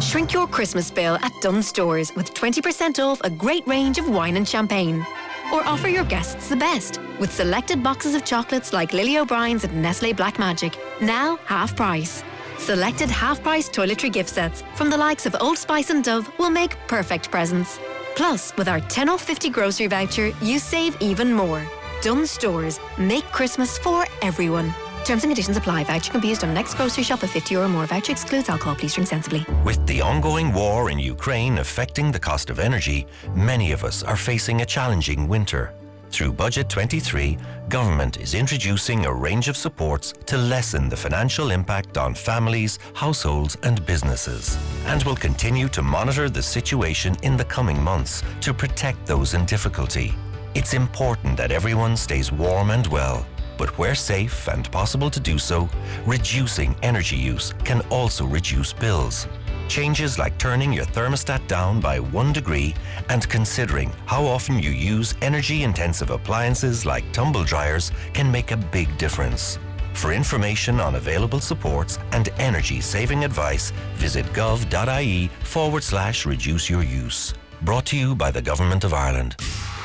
Shrink your Christmas bill at Dunnes Stores with 20% off a great range of wine and champagne. Or offer your guests the best with selected boxes of chocolates like Lily O'Brien's and Nestle Black Magic, now half price. Selected half price toiletry gift sets from the likes of Old Spice and Dove will make perfect presents. Plus, with our 10 off 50 grocery voucher, you save even more. Dunnes Stores, make Christmas for everyone. Terms and conditions apply. Voucher can be used on next grocery shop of 50 euro or more. Voucher excludes alcohol. Please drink sensibly. With the ongoing war in Ukraine affecting the cost of energy, many of us are facing a challenging winter. Through Budget 23, government is introducing a range of supports to lessen the financial impact on families, households and businesses, and will continue to monitor the situation in the coming months to protect those in difficulty. It's important that everyone stays warm and well, but where safe and possible to do so, reducing energy use can also reduce bills. Changes like turning your thermostat down by one degree and considering how often you use energy intensive appliances like tumble dryers can make a big difference. For information on available supports and energy saving advice, visit gov.ie forward slash reduce your use. Brought to you by the Government of Ireland.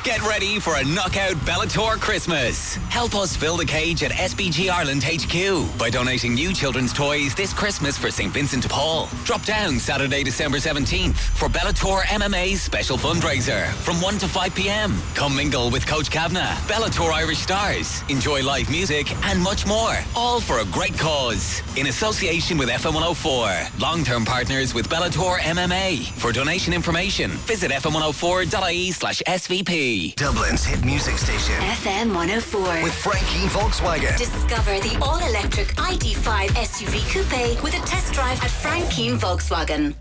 Get ready for a knockout Bellator Christmas. Help us fill the cage at SBG Ireland HQ by donating new children's toys this Christmas for St. Vincent de Paul. Drop down Saturday, December 17th for Bellator MMA's special fundraiser from 1 to 5 p.m. Come mingle with Coach Kavanagh, Bellator Irish Stars, enjoy live music and much more. All for a great cause. In association with FM 104, long-term partners with Bellator MMA. For donation information, visit fm104.ie slash SVP. Dublin's hit music station. FM 104. With Frank Keane Volkswagen. Discover the all electric ID5 SUV coupe with a test drive at Frank Keane Volkswagen.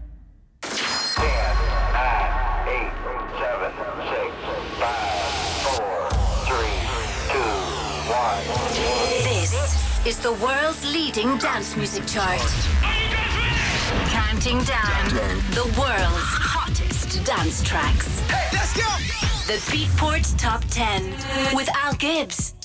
This is the world's leading dance music chart. Counting down the world's hottest dance tracks. Hey, let's go! The Beatport Top 10 with Al Gibbs.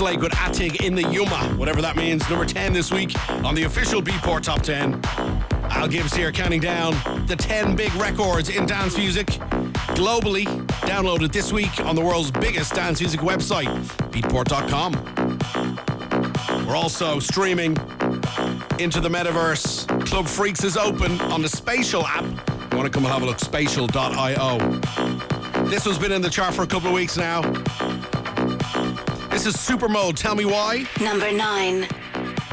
Chris with Atig in the Yuma, whatever that means. Number 10 this week on the official Beatport Top 10. Al Gibbs here counting down the 10 big records in dance music globally. Downloaded this week on the world's biggest dance music website, beatport.com. We're also streaming into the metaverse. Club Freaks is open on the Spatial app. You want to come and have a look, spatial.io. This one's been in the chart for a couple of weeks now. This is Supermode. Tell me why. Number nine.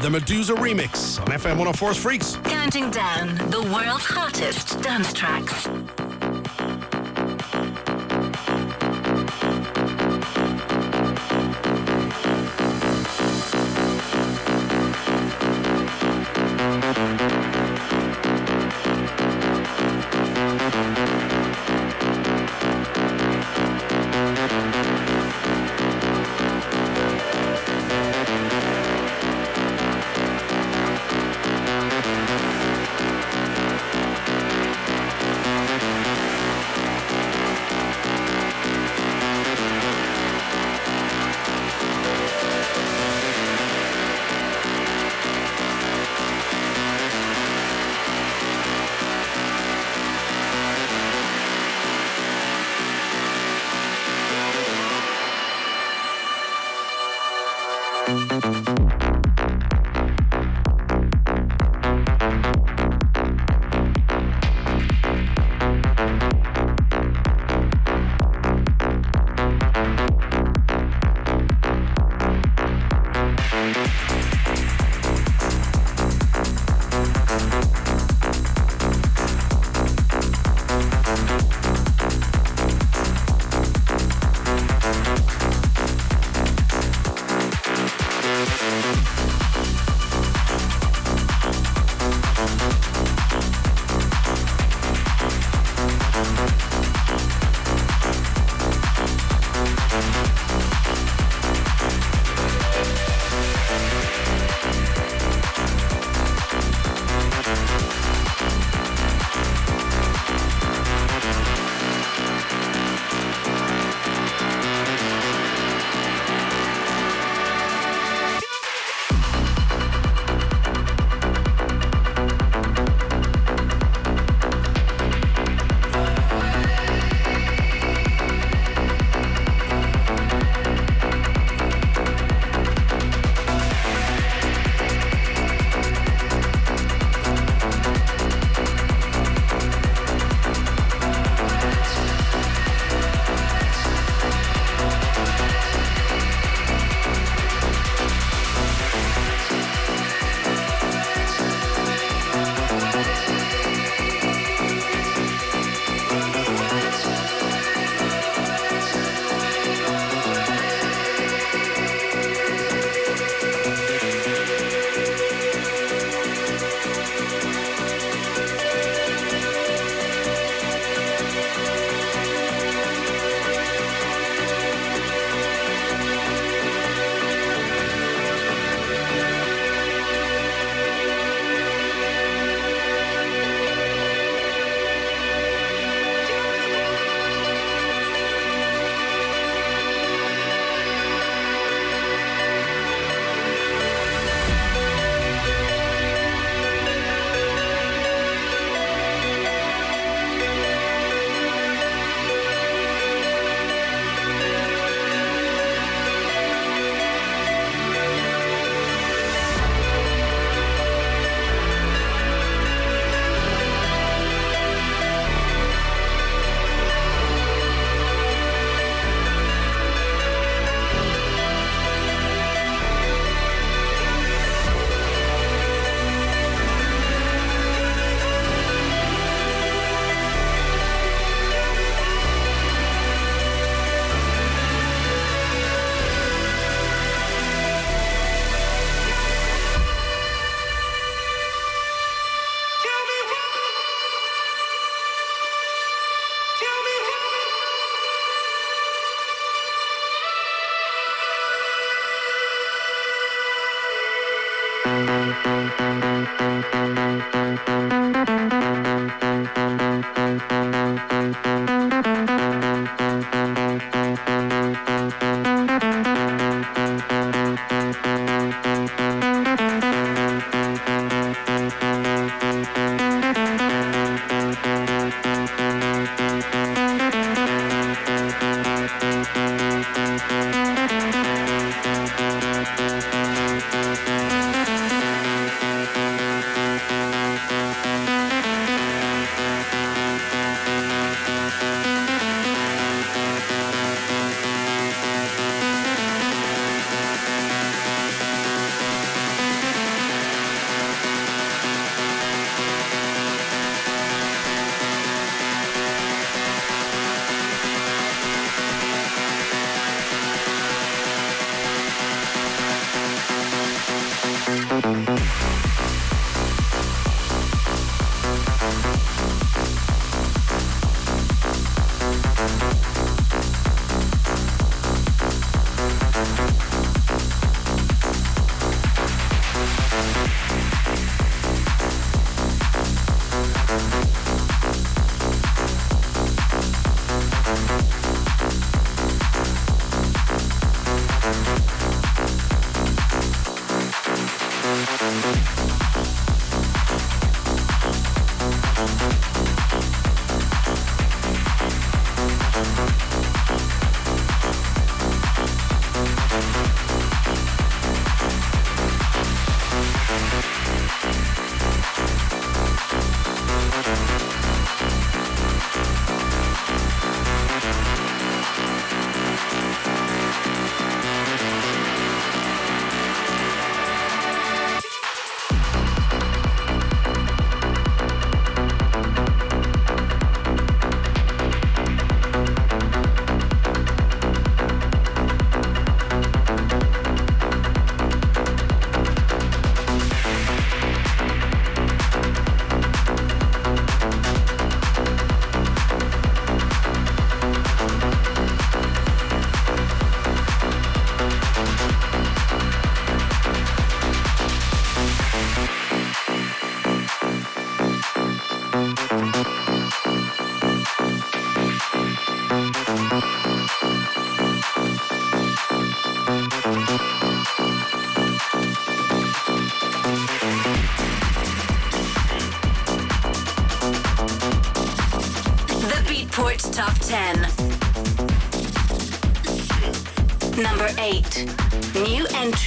The Meduza remix on FM 104's Freaks. Counting down the world's hottest dance tracks.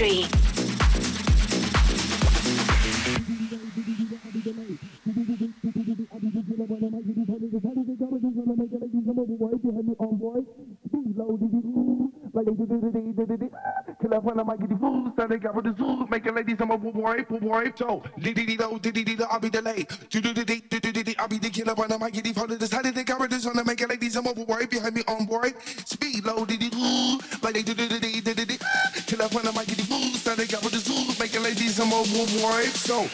country. When I'm like a food, Sunday got with the zoo, ladies I'm a boy, boy, boy. So, do, diddy do, I be delayed. Do do do do do do, I be the killer when I'm like the food, decided they got with the ladies I'm a boy behind me no move right. So,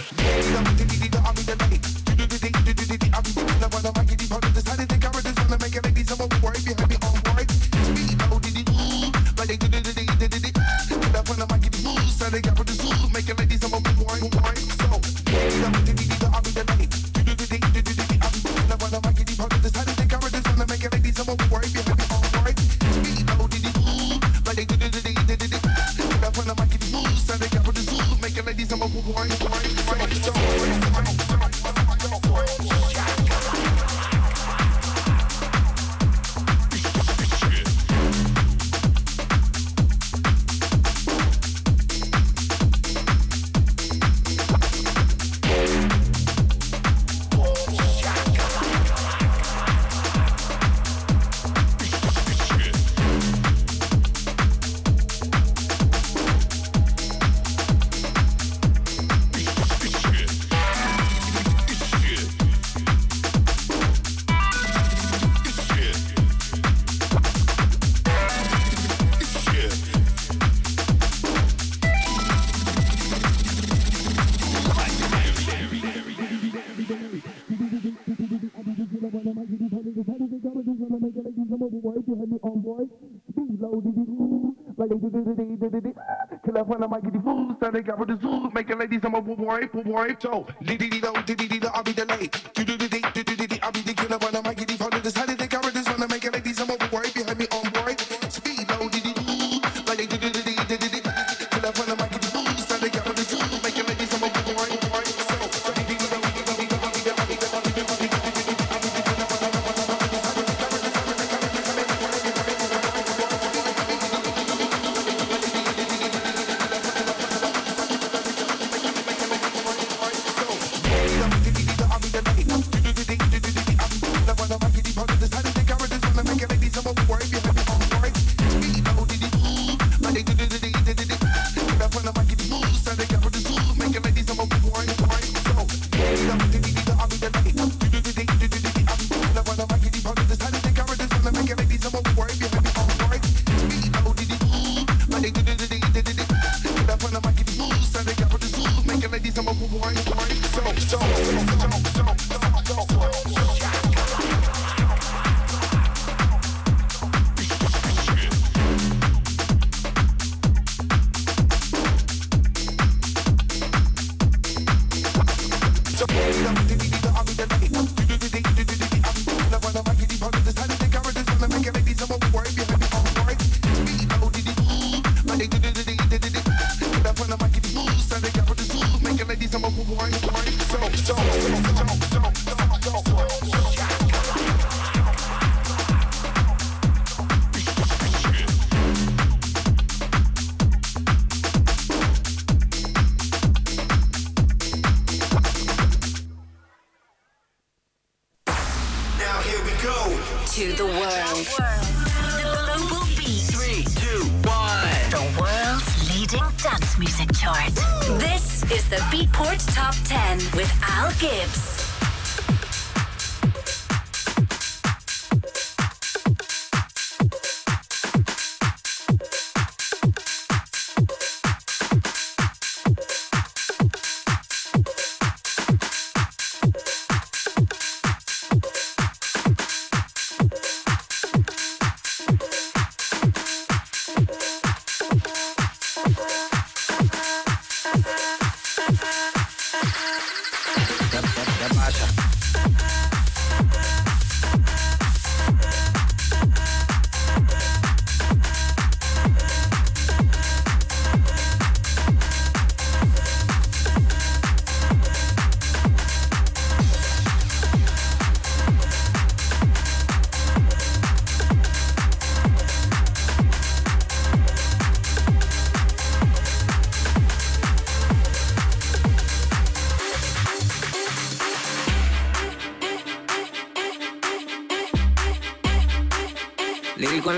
I'm a boy, boy, boy, so. Diddy, I'll be the delayed.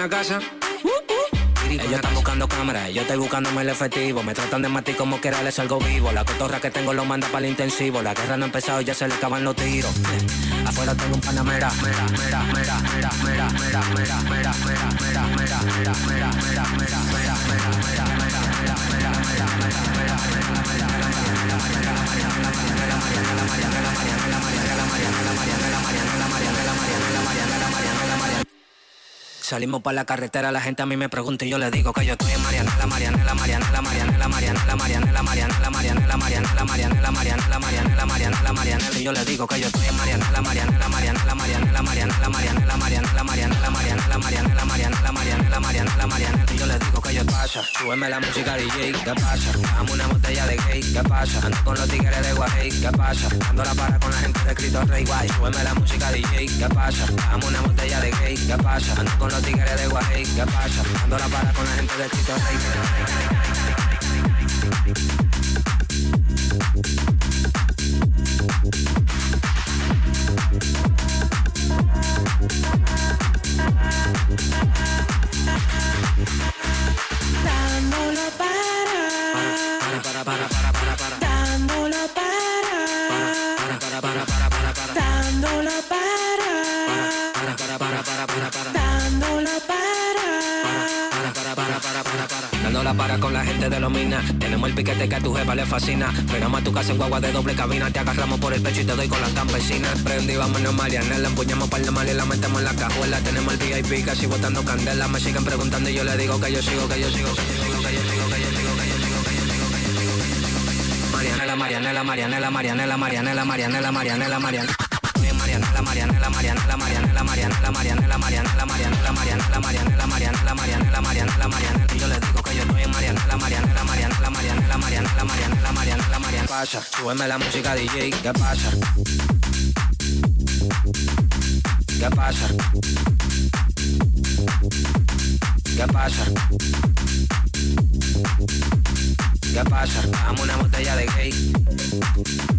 Casa. Ellos están buscando cámaras, yo estoy buscándome el efectivo. Me tratan de matar como quiera, les salgo vivo. La cotorra que tengo lo manda para el intensivo. La guerra no ha empezado, ya se le acaban los tiros. Afuera tengo un panamera. Salimos para la carretera, la gente a mí me pregunta y yo le digo que yo estoy en Mariana, la Mariana, la Mariana, la Mariana, la Mariana, la Mariana, la Mariana, la Mariana, la Mariana, la Mariana, la Mariana, la Mariana, la Mariana, la Mariana, y yo le digo que yo estoy en Mariana, la Mariana, la Mariana, la Mariana, la Mariana, la Mariana, la Mariana, la Mariana, la Mariana, la Mariana, la Mariana, la Mariana, la Mariana, la Mariana, y yo le digo que yo pasa, súbeme la música DJ, ¿qué pasa? Dame una botella de gay, ¿qué pasa? Ando con los tigres de Guay, ¿qué pasa? Ando la para con la gente de escrito Rey Guay, súbeme la música DJ, ¿qué pasa? Dame una botella de gay, ¿qué pasa? Ando con tigres de Guay, ¿qué pasa? Ando la para con la gente de escrito Dándolo Que a tu jefa le fascina. Frenamos a tu casa en guagua de doble cabina. Te agarramos por el pecho y te doy con la campesina. Prendí, vámonos Marianela. Empuñamos par de mal y la metemos en la cajuela. Tenemos el VIP casi botando candela. Me siguen preguntando y yo le digo que yo sigo, que yo sigo, que yo sigo, que yo sigo, que yo sigo, que yo sigo, que yo sigo. Marianela, Marianela, Marianela, yo soy Mariana, la Mariana, la Mariana, la Mariana, la Mariana, la Mariana, la Mariana, la Mariana. Pasa, súbeme la música DJ, ¿qué pasa? ¿Qué pasa? ¿Qué pasa? ¿Qué pasa? Dame una botella de gay.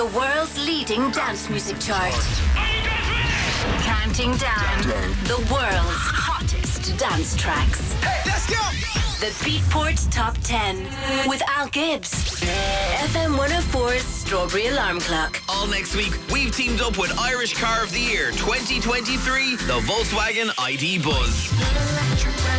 The world's leading dance music chart. Counting down the world's hottest dance tracks. Hey, let's go! The Beatport Top 10 with Al Gibbs. FM 104's Strawberry Alarm Clock. All next week, we've teamed up with Irish Car of the Year 2023, the Volkswagen ID Buzz.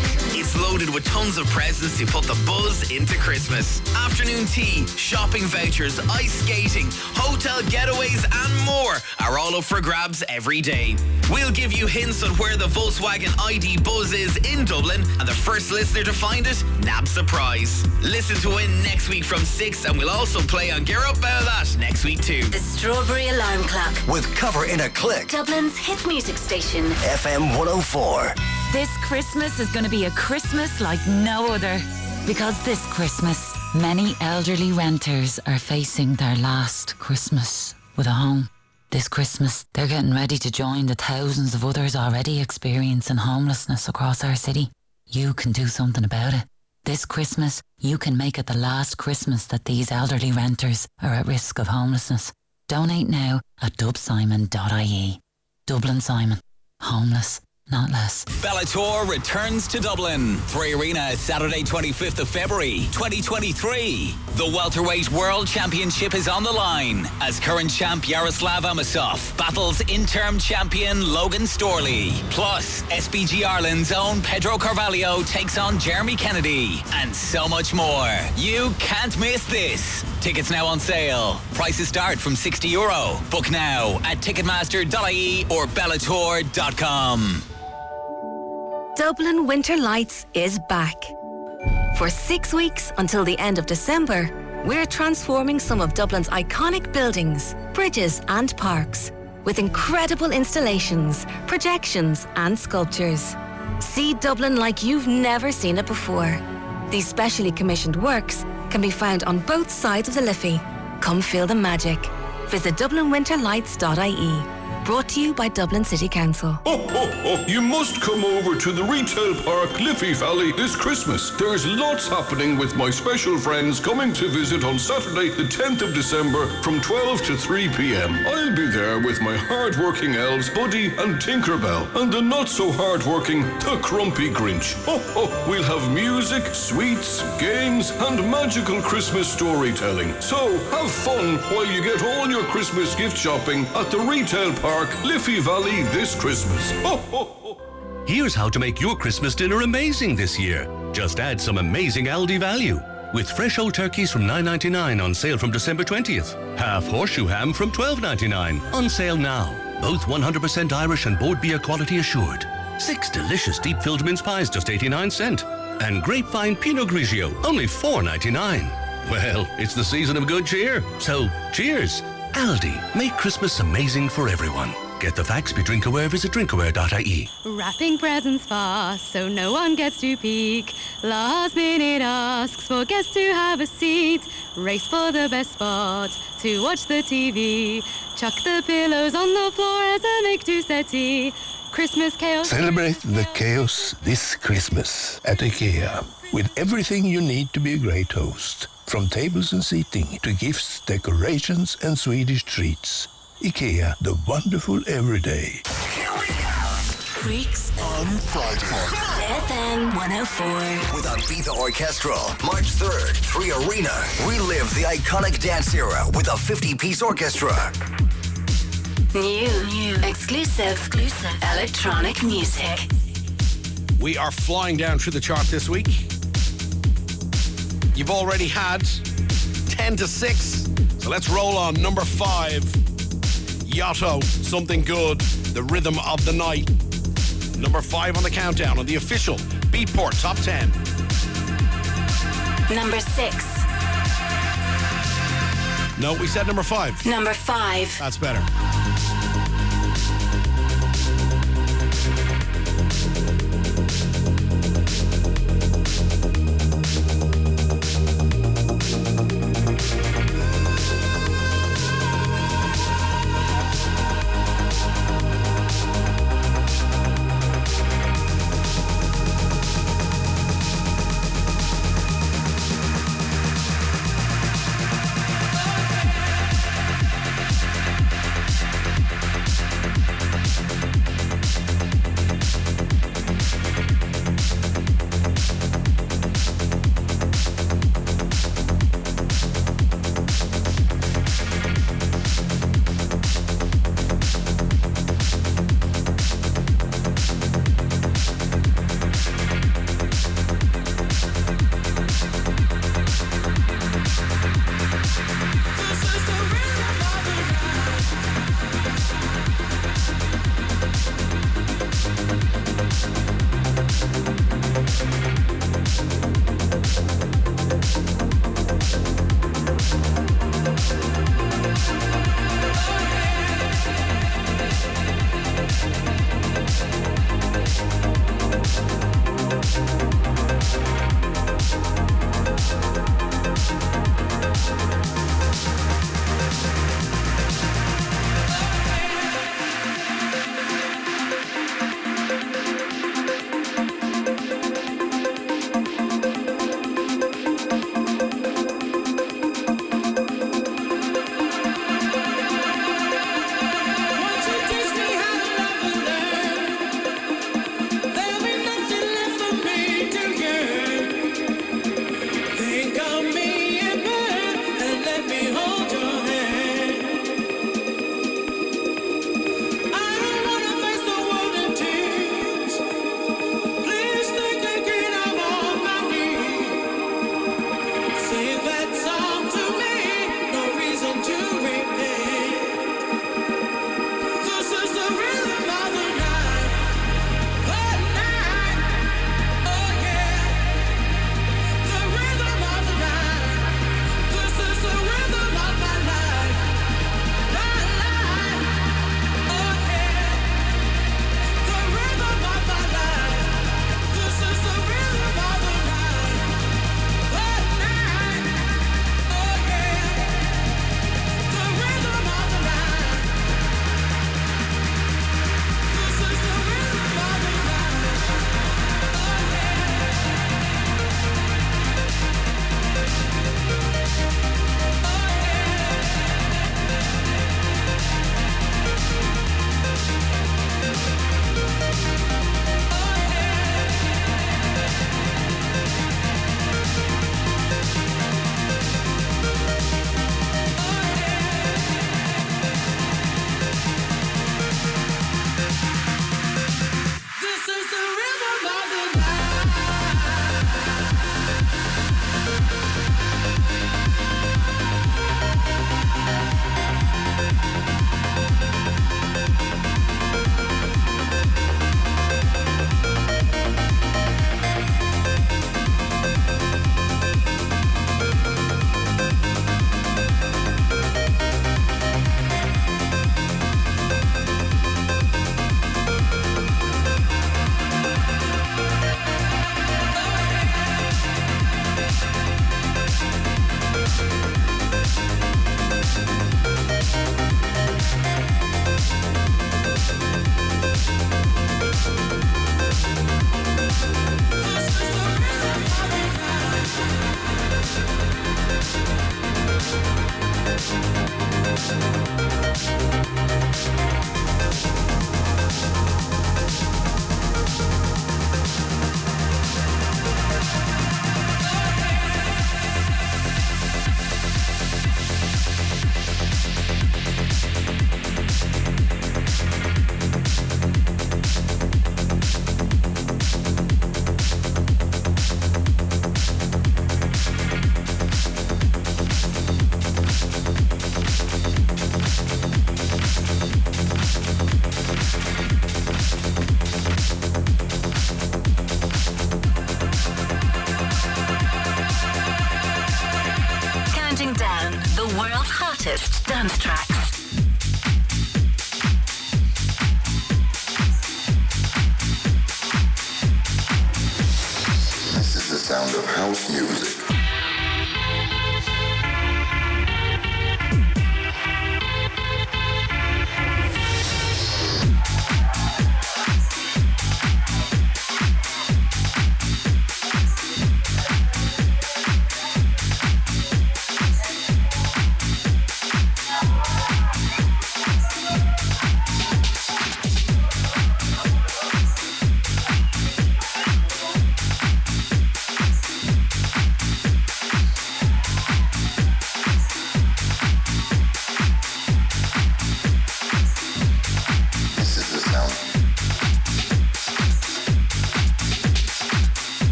It's loaded with tons of presents to put the buzz into Christmas. Afternoon tea, shopping vouchers, ice skating, hotel getaways, and more are all up for grabs every day. We'll give you hints on where the Volkswagen ID Buzz is in Dublin, and the first listener to find it, nabs the prize. Listen to win next week from 6, and we'll also play on Get Up Out of That next week too. The Strawberry Alarm Clock. With cover in a click. Dublin's hit music station. FM 104. This Christmas is going to be a Christmas like no other. Because this Christmas, many elderly renters are facing their last Christmas with a home. This Christmas, they're getting ready to join the thousands of others already experiencing homelessness across our city. You can do something about it. This Christmas, you can make it the last Christmas that these elderly renters are at risk of homelessness. Donate now at dubsimon.ie. Dublin Simon. Homeless, not less. Bellator returns to Dublin. 3Arena, Saturday, 25th of February, 2023. The welterweight world championship is on the line as current champ Yaroslav Amosov battles interim champion Logan Storley. Plus, SBG Ireland's own Pedro Carvalho takes on Jeremy Kennedy, and so much more. You can't miss this. Tickets now on sale. Prices start from 60 euro. Book now at Ticketmaster.ie or Bellator.com. Dublin Winter Lights is back. For six weeks until the end of December, we're transforming some of Dublin's iconic buildings, bridges, and parks with incredible installations, projections, and sculptures. See Dublin like you've never seen it before. These specially commissioned works can be found on both sides of the Liffey. Come feel the magic. Visit DublinWinterLights.ie. Brought to you by Dublin City Council. Oh, oh, oh, you must come over to the retail park Liffey Valley this Christmas. There's lots happening with my special friends coming to visit on Saturday, the 10th of December from 12 to 3 p.m. I'll be there with my hard-working elves, Buddy and Tinkerbell, and the not-so-hard-working, the Grumpy Grinch. Oh, oh, we'll have music, sweets, games, and magical Christmas storytelling. So, have fun while you get all your Christmas gift shopping at the retail park Liffey Valley this Christmas. Here's how to make your Christmas dinner amazing this year. Just add some amazing Aldi value. With fresh old turkeys from $9.99 on sale from December 20th. Half horseshoe ham from $12.99 on sale now. Both 100% Irish and Bord Bia quality assured. Six delicious deep filled mince pies, just 89 cent. And grapevine Pinot Grigio, only $4.99. Well, it's the season of good cheer. So, cheers. Aldi, make Christmas amazing for everyone. Get the facts, be drinkaware, visit drinkaware.ie. Wrapping presents fast so no one gets to peek. Last minute asks for guests to have a seat. Race for the best spot to watch the TV. Chuck the pillows on the floor as a make to settee. Christmas chaos. Celebrate the chaos this Christmas at IKEA with everything you need to be a great host. From tables and seating to gifts, decorations, and Swedish treats. IKEA, the wonderful everyday. Here we go! Freaks on Friday. FM 104. With Ibiza Orchestral, March 3rd, 3Arena. Relive the iconic dance era with a 50-piece orchestra. New, new, exclusive, exclusive electronic music. We are flying down through the chart this week. You've already had 10 to 6. So let's roll on. Number 5. Yato, Something Good, The Rhythm of the Night. Number 5 on the countdown on the official Beatport Top 10. Number six. No, we said number 5. Number five. That's better.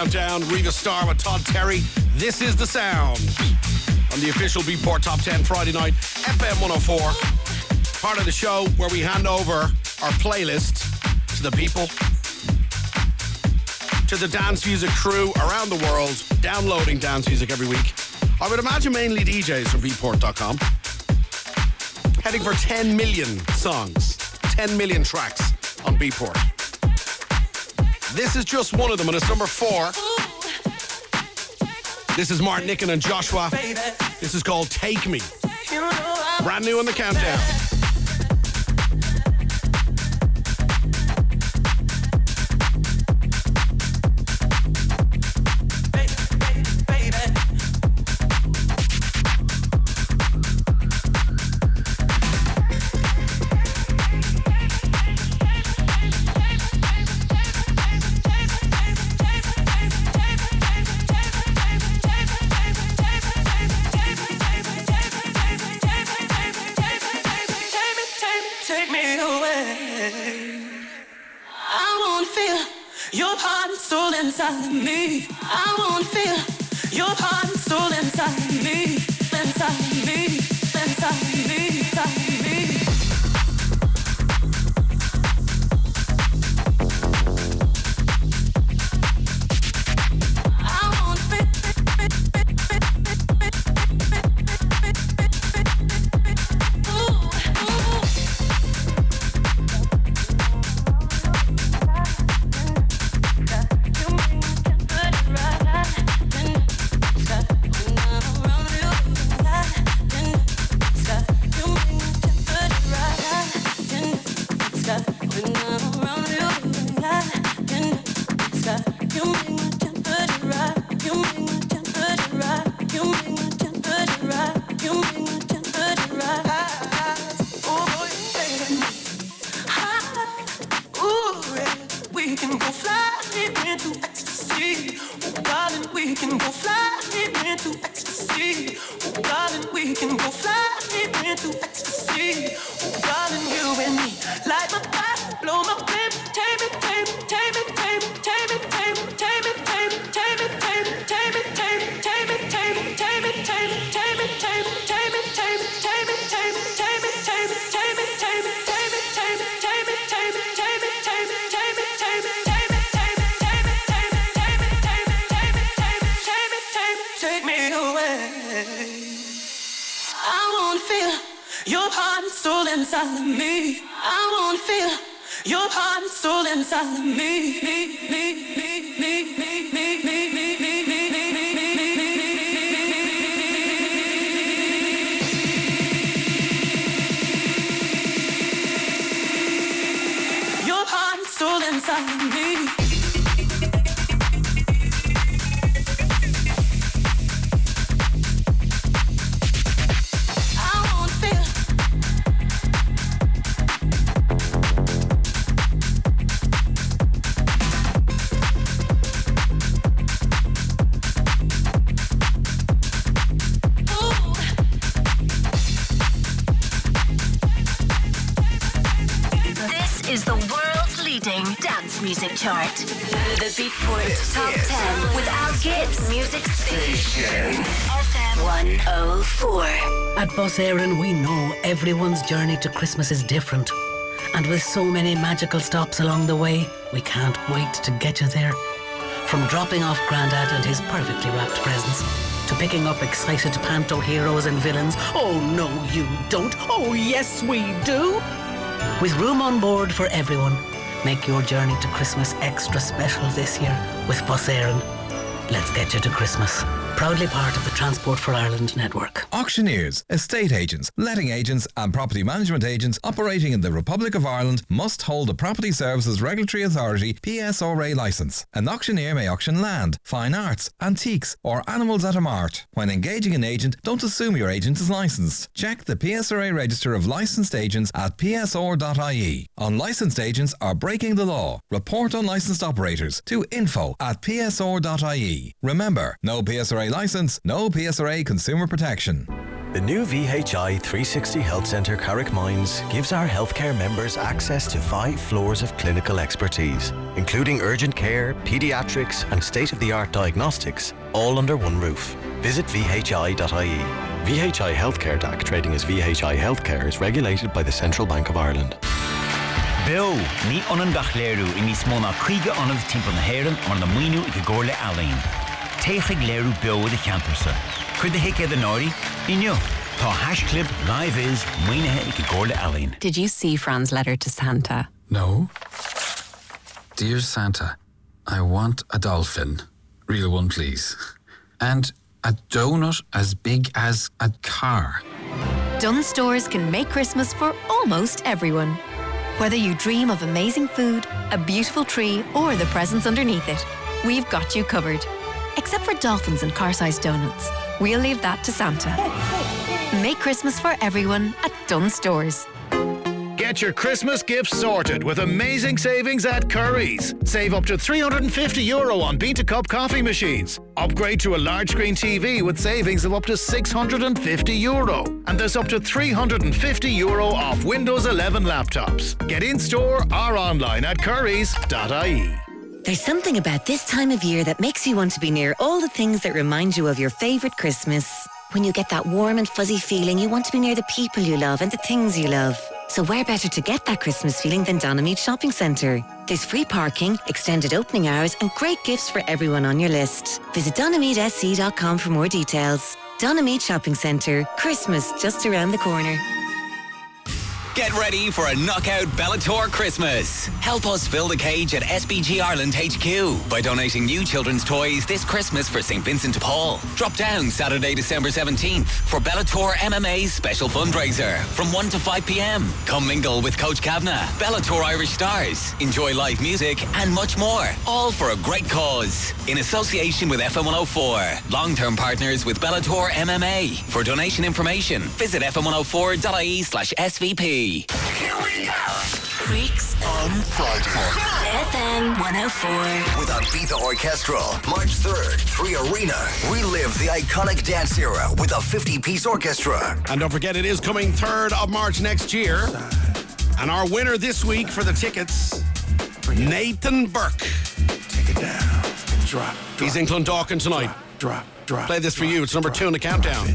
Countdown, Rita Star with Todd Terry. This is the sound on the official Beatport Top 10 Friday night, FM 104. Part of the show where we hand over our playlist to the people, to the dance music crew around the world, downloading dance music every week. I would imagine mainly DJs from Beatport.com. Heading for 10 million songs, 10 million tracks on Beatport. This is just one of them, and it's number four. This is Martin Ikin and Joshua. This is called Take Me. Brand new on the countdown. Inside me. I won't feel your heart and soul inside me. Inside me. Inside me. Inside me. To Christmas is different. And with so many magical stops along the way, we can't wait to get you there. From dropping off Grandad and his perfectly wrapped presents, to picking up excited panto heroes and villains. Oh, no, you don't. Oh, yes, we do. With room on board for everyone, make your journey to Christmas extra special this year with Bus Éireann. Let's get you to Christmas. Proudly part of the Transport for Ireland network. Auctioneers, estate agents, letting agents, and property management agents operating in the Republic of Ireland must hold a Property Services Regulatory Authority PSRA licence. An auctioneer may auction land, fine arts, antiques, or animals at a mart. When engaging an agent, don't assume your agent is licensed. Check the PSRA register of licensed agents at psr.ie. Unlicensed agents are breaking the law. Report unlicensed operators to info at psr.ie. Remember, no PSRA licence, no PSRA consumer protection. The new VHI 360 Health Centre Carrickmines gives our healthcare members access to five floors of clinical expertise, including urgent care, paediatrics, and state of the art diagnostics, all under one roof. Visit VHI.ie. VHI Healthcare DAC, trading as VHI Healthcare, is regulated by the Central Bank of Ireland. Bill, ní onan gach léirú i níos móna chuige anmh na héan mar na i go ggóla alín. Léirú be a cheantarsa. Chir de hiic an áirí inniu. Tá hasclip live is muoinethe i go ggóla alín. Did you see Fran's letter to Santa? No. Dear Santa, I want a dolphin. Real one, please. And a donut as big as a car. Dunnes Stores can make Christmas for almost everyone. Whether you dream of amazing food, a beautiful tree, or the presents underneath it, we've got you covered. Except for dolphins and car-sized donuts. We'll leave that to Santa. Make Christmas for everyone at Dunnes Stores. Get your Christmas gifts sorted with amazing savings at Curry's. Save up to 350 euro on Bean to Cup coffee machines. Upgrade to a large screen TV with savings of up to 650 euro. And there's up to 350 euro off Windows 11 laptops. Get in store or online at currys.ie. There's something about this time of year that makes you want to be near all the things that remind you of your favourite Christmas. When you get that warm and fuzzy feeling, you want to be near the people you love and the things you love. So where better to get that Christmas feeling than Donaghmede Shopping Centre? There's free parking, extended opening hours and great gifts for everyone on your list. Visit donaghmedesc.com for more details. Donaghmede Shopping Centre. Christmas just around the corner. Get ready for a knockout Bellator Christmas. Help us fill the cage at SBG Ireland HQ by donating new children's toys this Christmas for St. Vincent de Paul. Drop down Saturday, December 17th for Bellator MMA's special fundraiser from 1 to 5 p.m. Come mingle with Coach Kavanagh, Bellator Irish Stars, enjoy live music, and much more. All for a great cause. In association with FM 104, long term partners with Bellator MMA. For donation information, visit fm104.ie slash SVP. Here we go. Freaks on Friday. FM 104. With Ibiza Orchestral, March 3rd, 3 Arena. Relive the iconic dance era with a 50 piece orchestra. And don't forget, it is coming 3rd of March next year. And our winner this week for the tickets, Nathan Burke. Take it down. Drop. He's in Clondalkin tonight. Drop. Drop. Play this for you. It's number two in the countdown.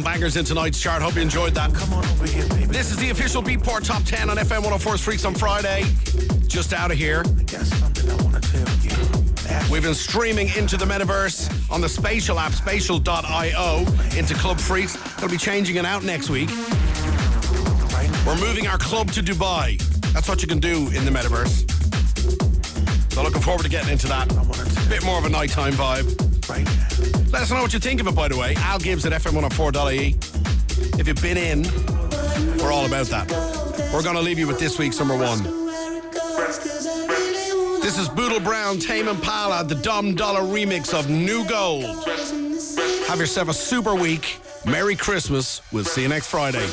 Some bangers in tonight's chart. Hope you enjoyed that. Come on over here, baby. This is the official Beatport Top 10 on FM 104's Freaks on Friday. Just out of here. Got something I wanna tell you. We've been streaming into the metaverse on the Spatial app, spatial.io, into Club Freaks. It'll be changing it out next week. We're moving our club to Dubai. That's what you can do in the metaverse. So looking forward to getting into that. A bit more of a nighttime vibe. Let us know what you think of it, by the way. Al Gibbs at FM104.ie. If you've been in, we're all about that. We're going to leave you with this week's number one. This is Bootie Brown, Tame Impala, the Dom Dolla remix of New Gold. Have yourself a super week. Merry Christmas. We'll see you next Friday.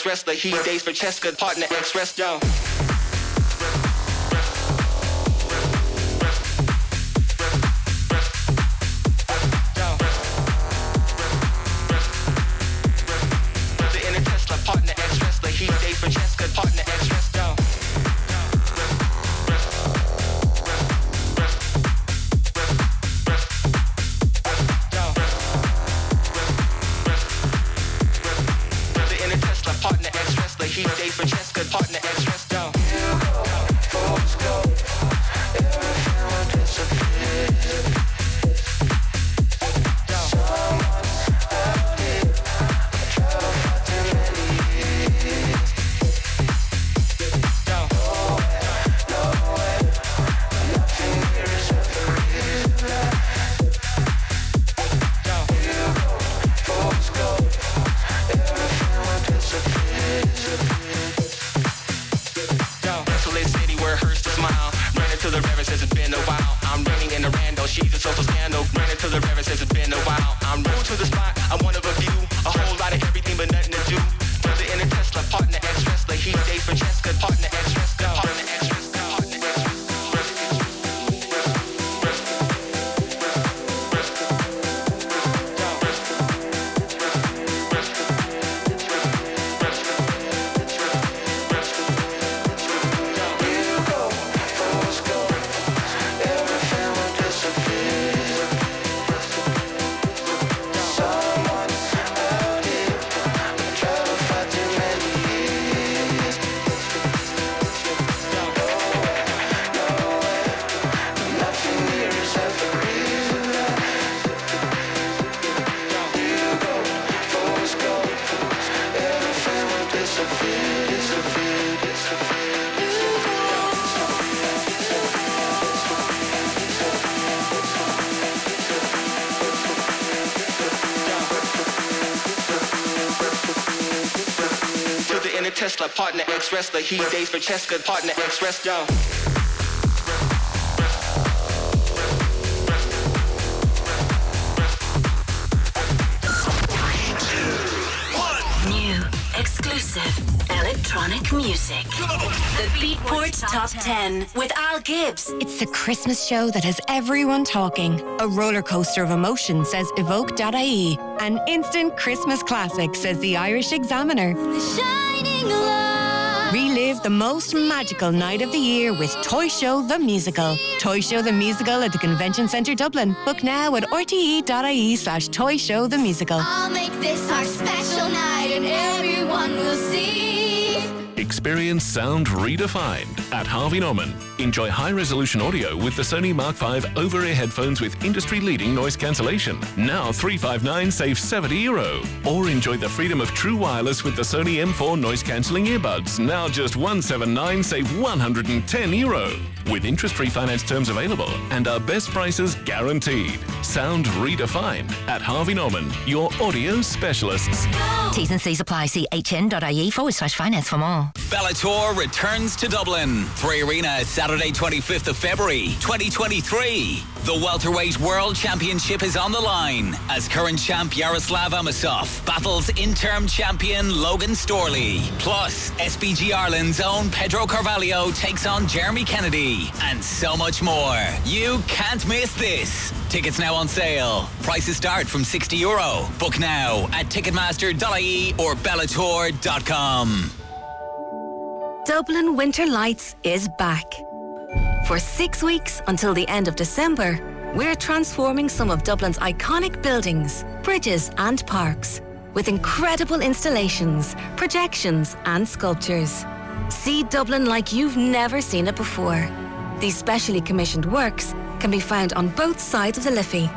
Partner ex wrestler. He days for Cheska, partner ex the inner partner ex wrestler. He dates Francesca, partner ex wrestler. New, exclusive, electronic music. The Beatport Top 10 with Al Gibbs. It's the Christmas show that has everyone talking. A roller coaster of emotion, says Evoke.ie. An instant Christmas classic, says the Irish Examiner. Relive the most magical night of the year with Toy Show the Musical. Toy Show the Musical at the Convention Centre Dublin. Book now at rte.ie slash Toy Show the Musical. I'll make this our special night and everyone will see. Experience sound redefined at Harvey Norman. Enjoy high resolution audio with the Sony Mark V over ear headphones with industry leading noise cancellation. Now 359 saves 70 euro. Or enjoy the freedom of true wireless with the Sony M4 noise cancelling earbuds. Now just 179 save 110 euro. With interest free finance terms available and our best prices guaranteed. Sound redefined at Harvey Norman, your audio specialists. T's and C's apply. See hn.ie forward slash finance for more. Bellator returns to Dublin. Three Arena, Saturday, 25th of February, 2023. The welterweight world championship is on the line as current champ Yaroslav Amosov battles interim champion Logan Storley. Plus, SBG Ireland's own Pedro Carvalho takes on Jeremy Kennedy, and so much more. You can't miss this. Tickets now on sale. Prices start from 60 euro. Book now at Ticketmaster.ie or Bellator.com. Dublin Winter Lights is back. For six weeks until the end of December, we're transforming some of Dublin's iconic buildings, bridges, and parks with incredible installations, projections, and sculptures. See Dublin like you've never seen it before. These specially commissioned works can be found on both sides of the Liffey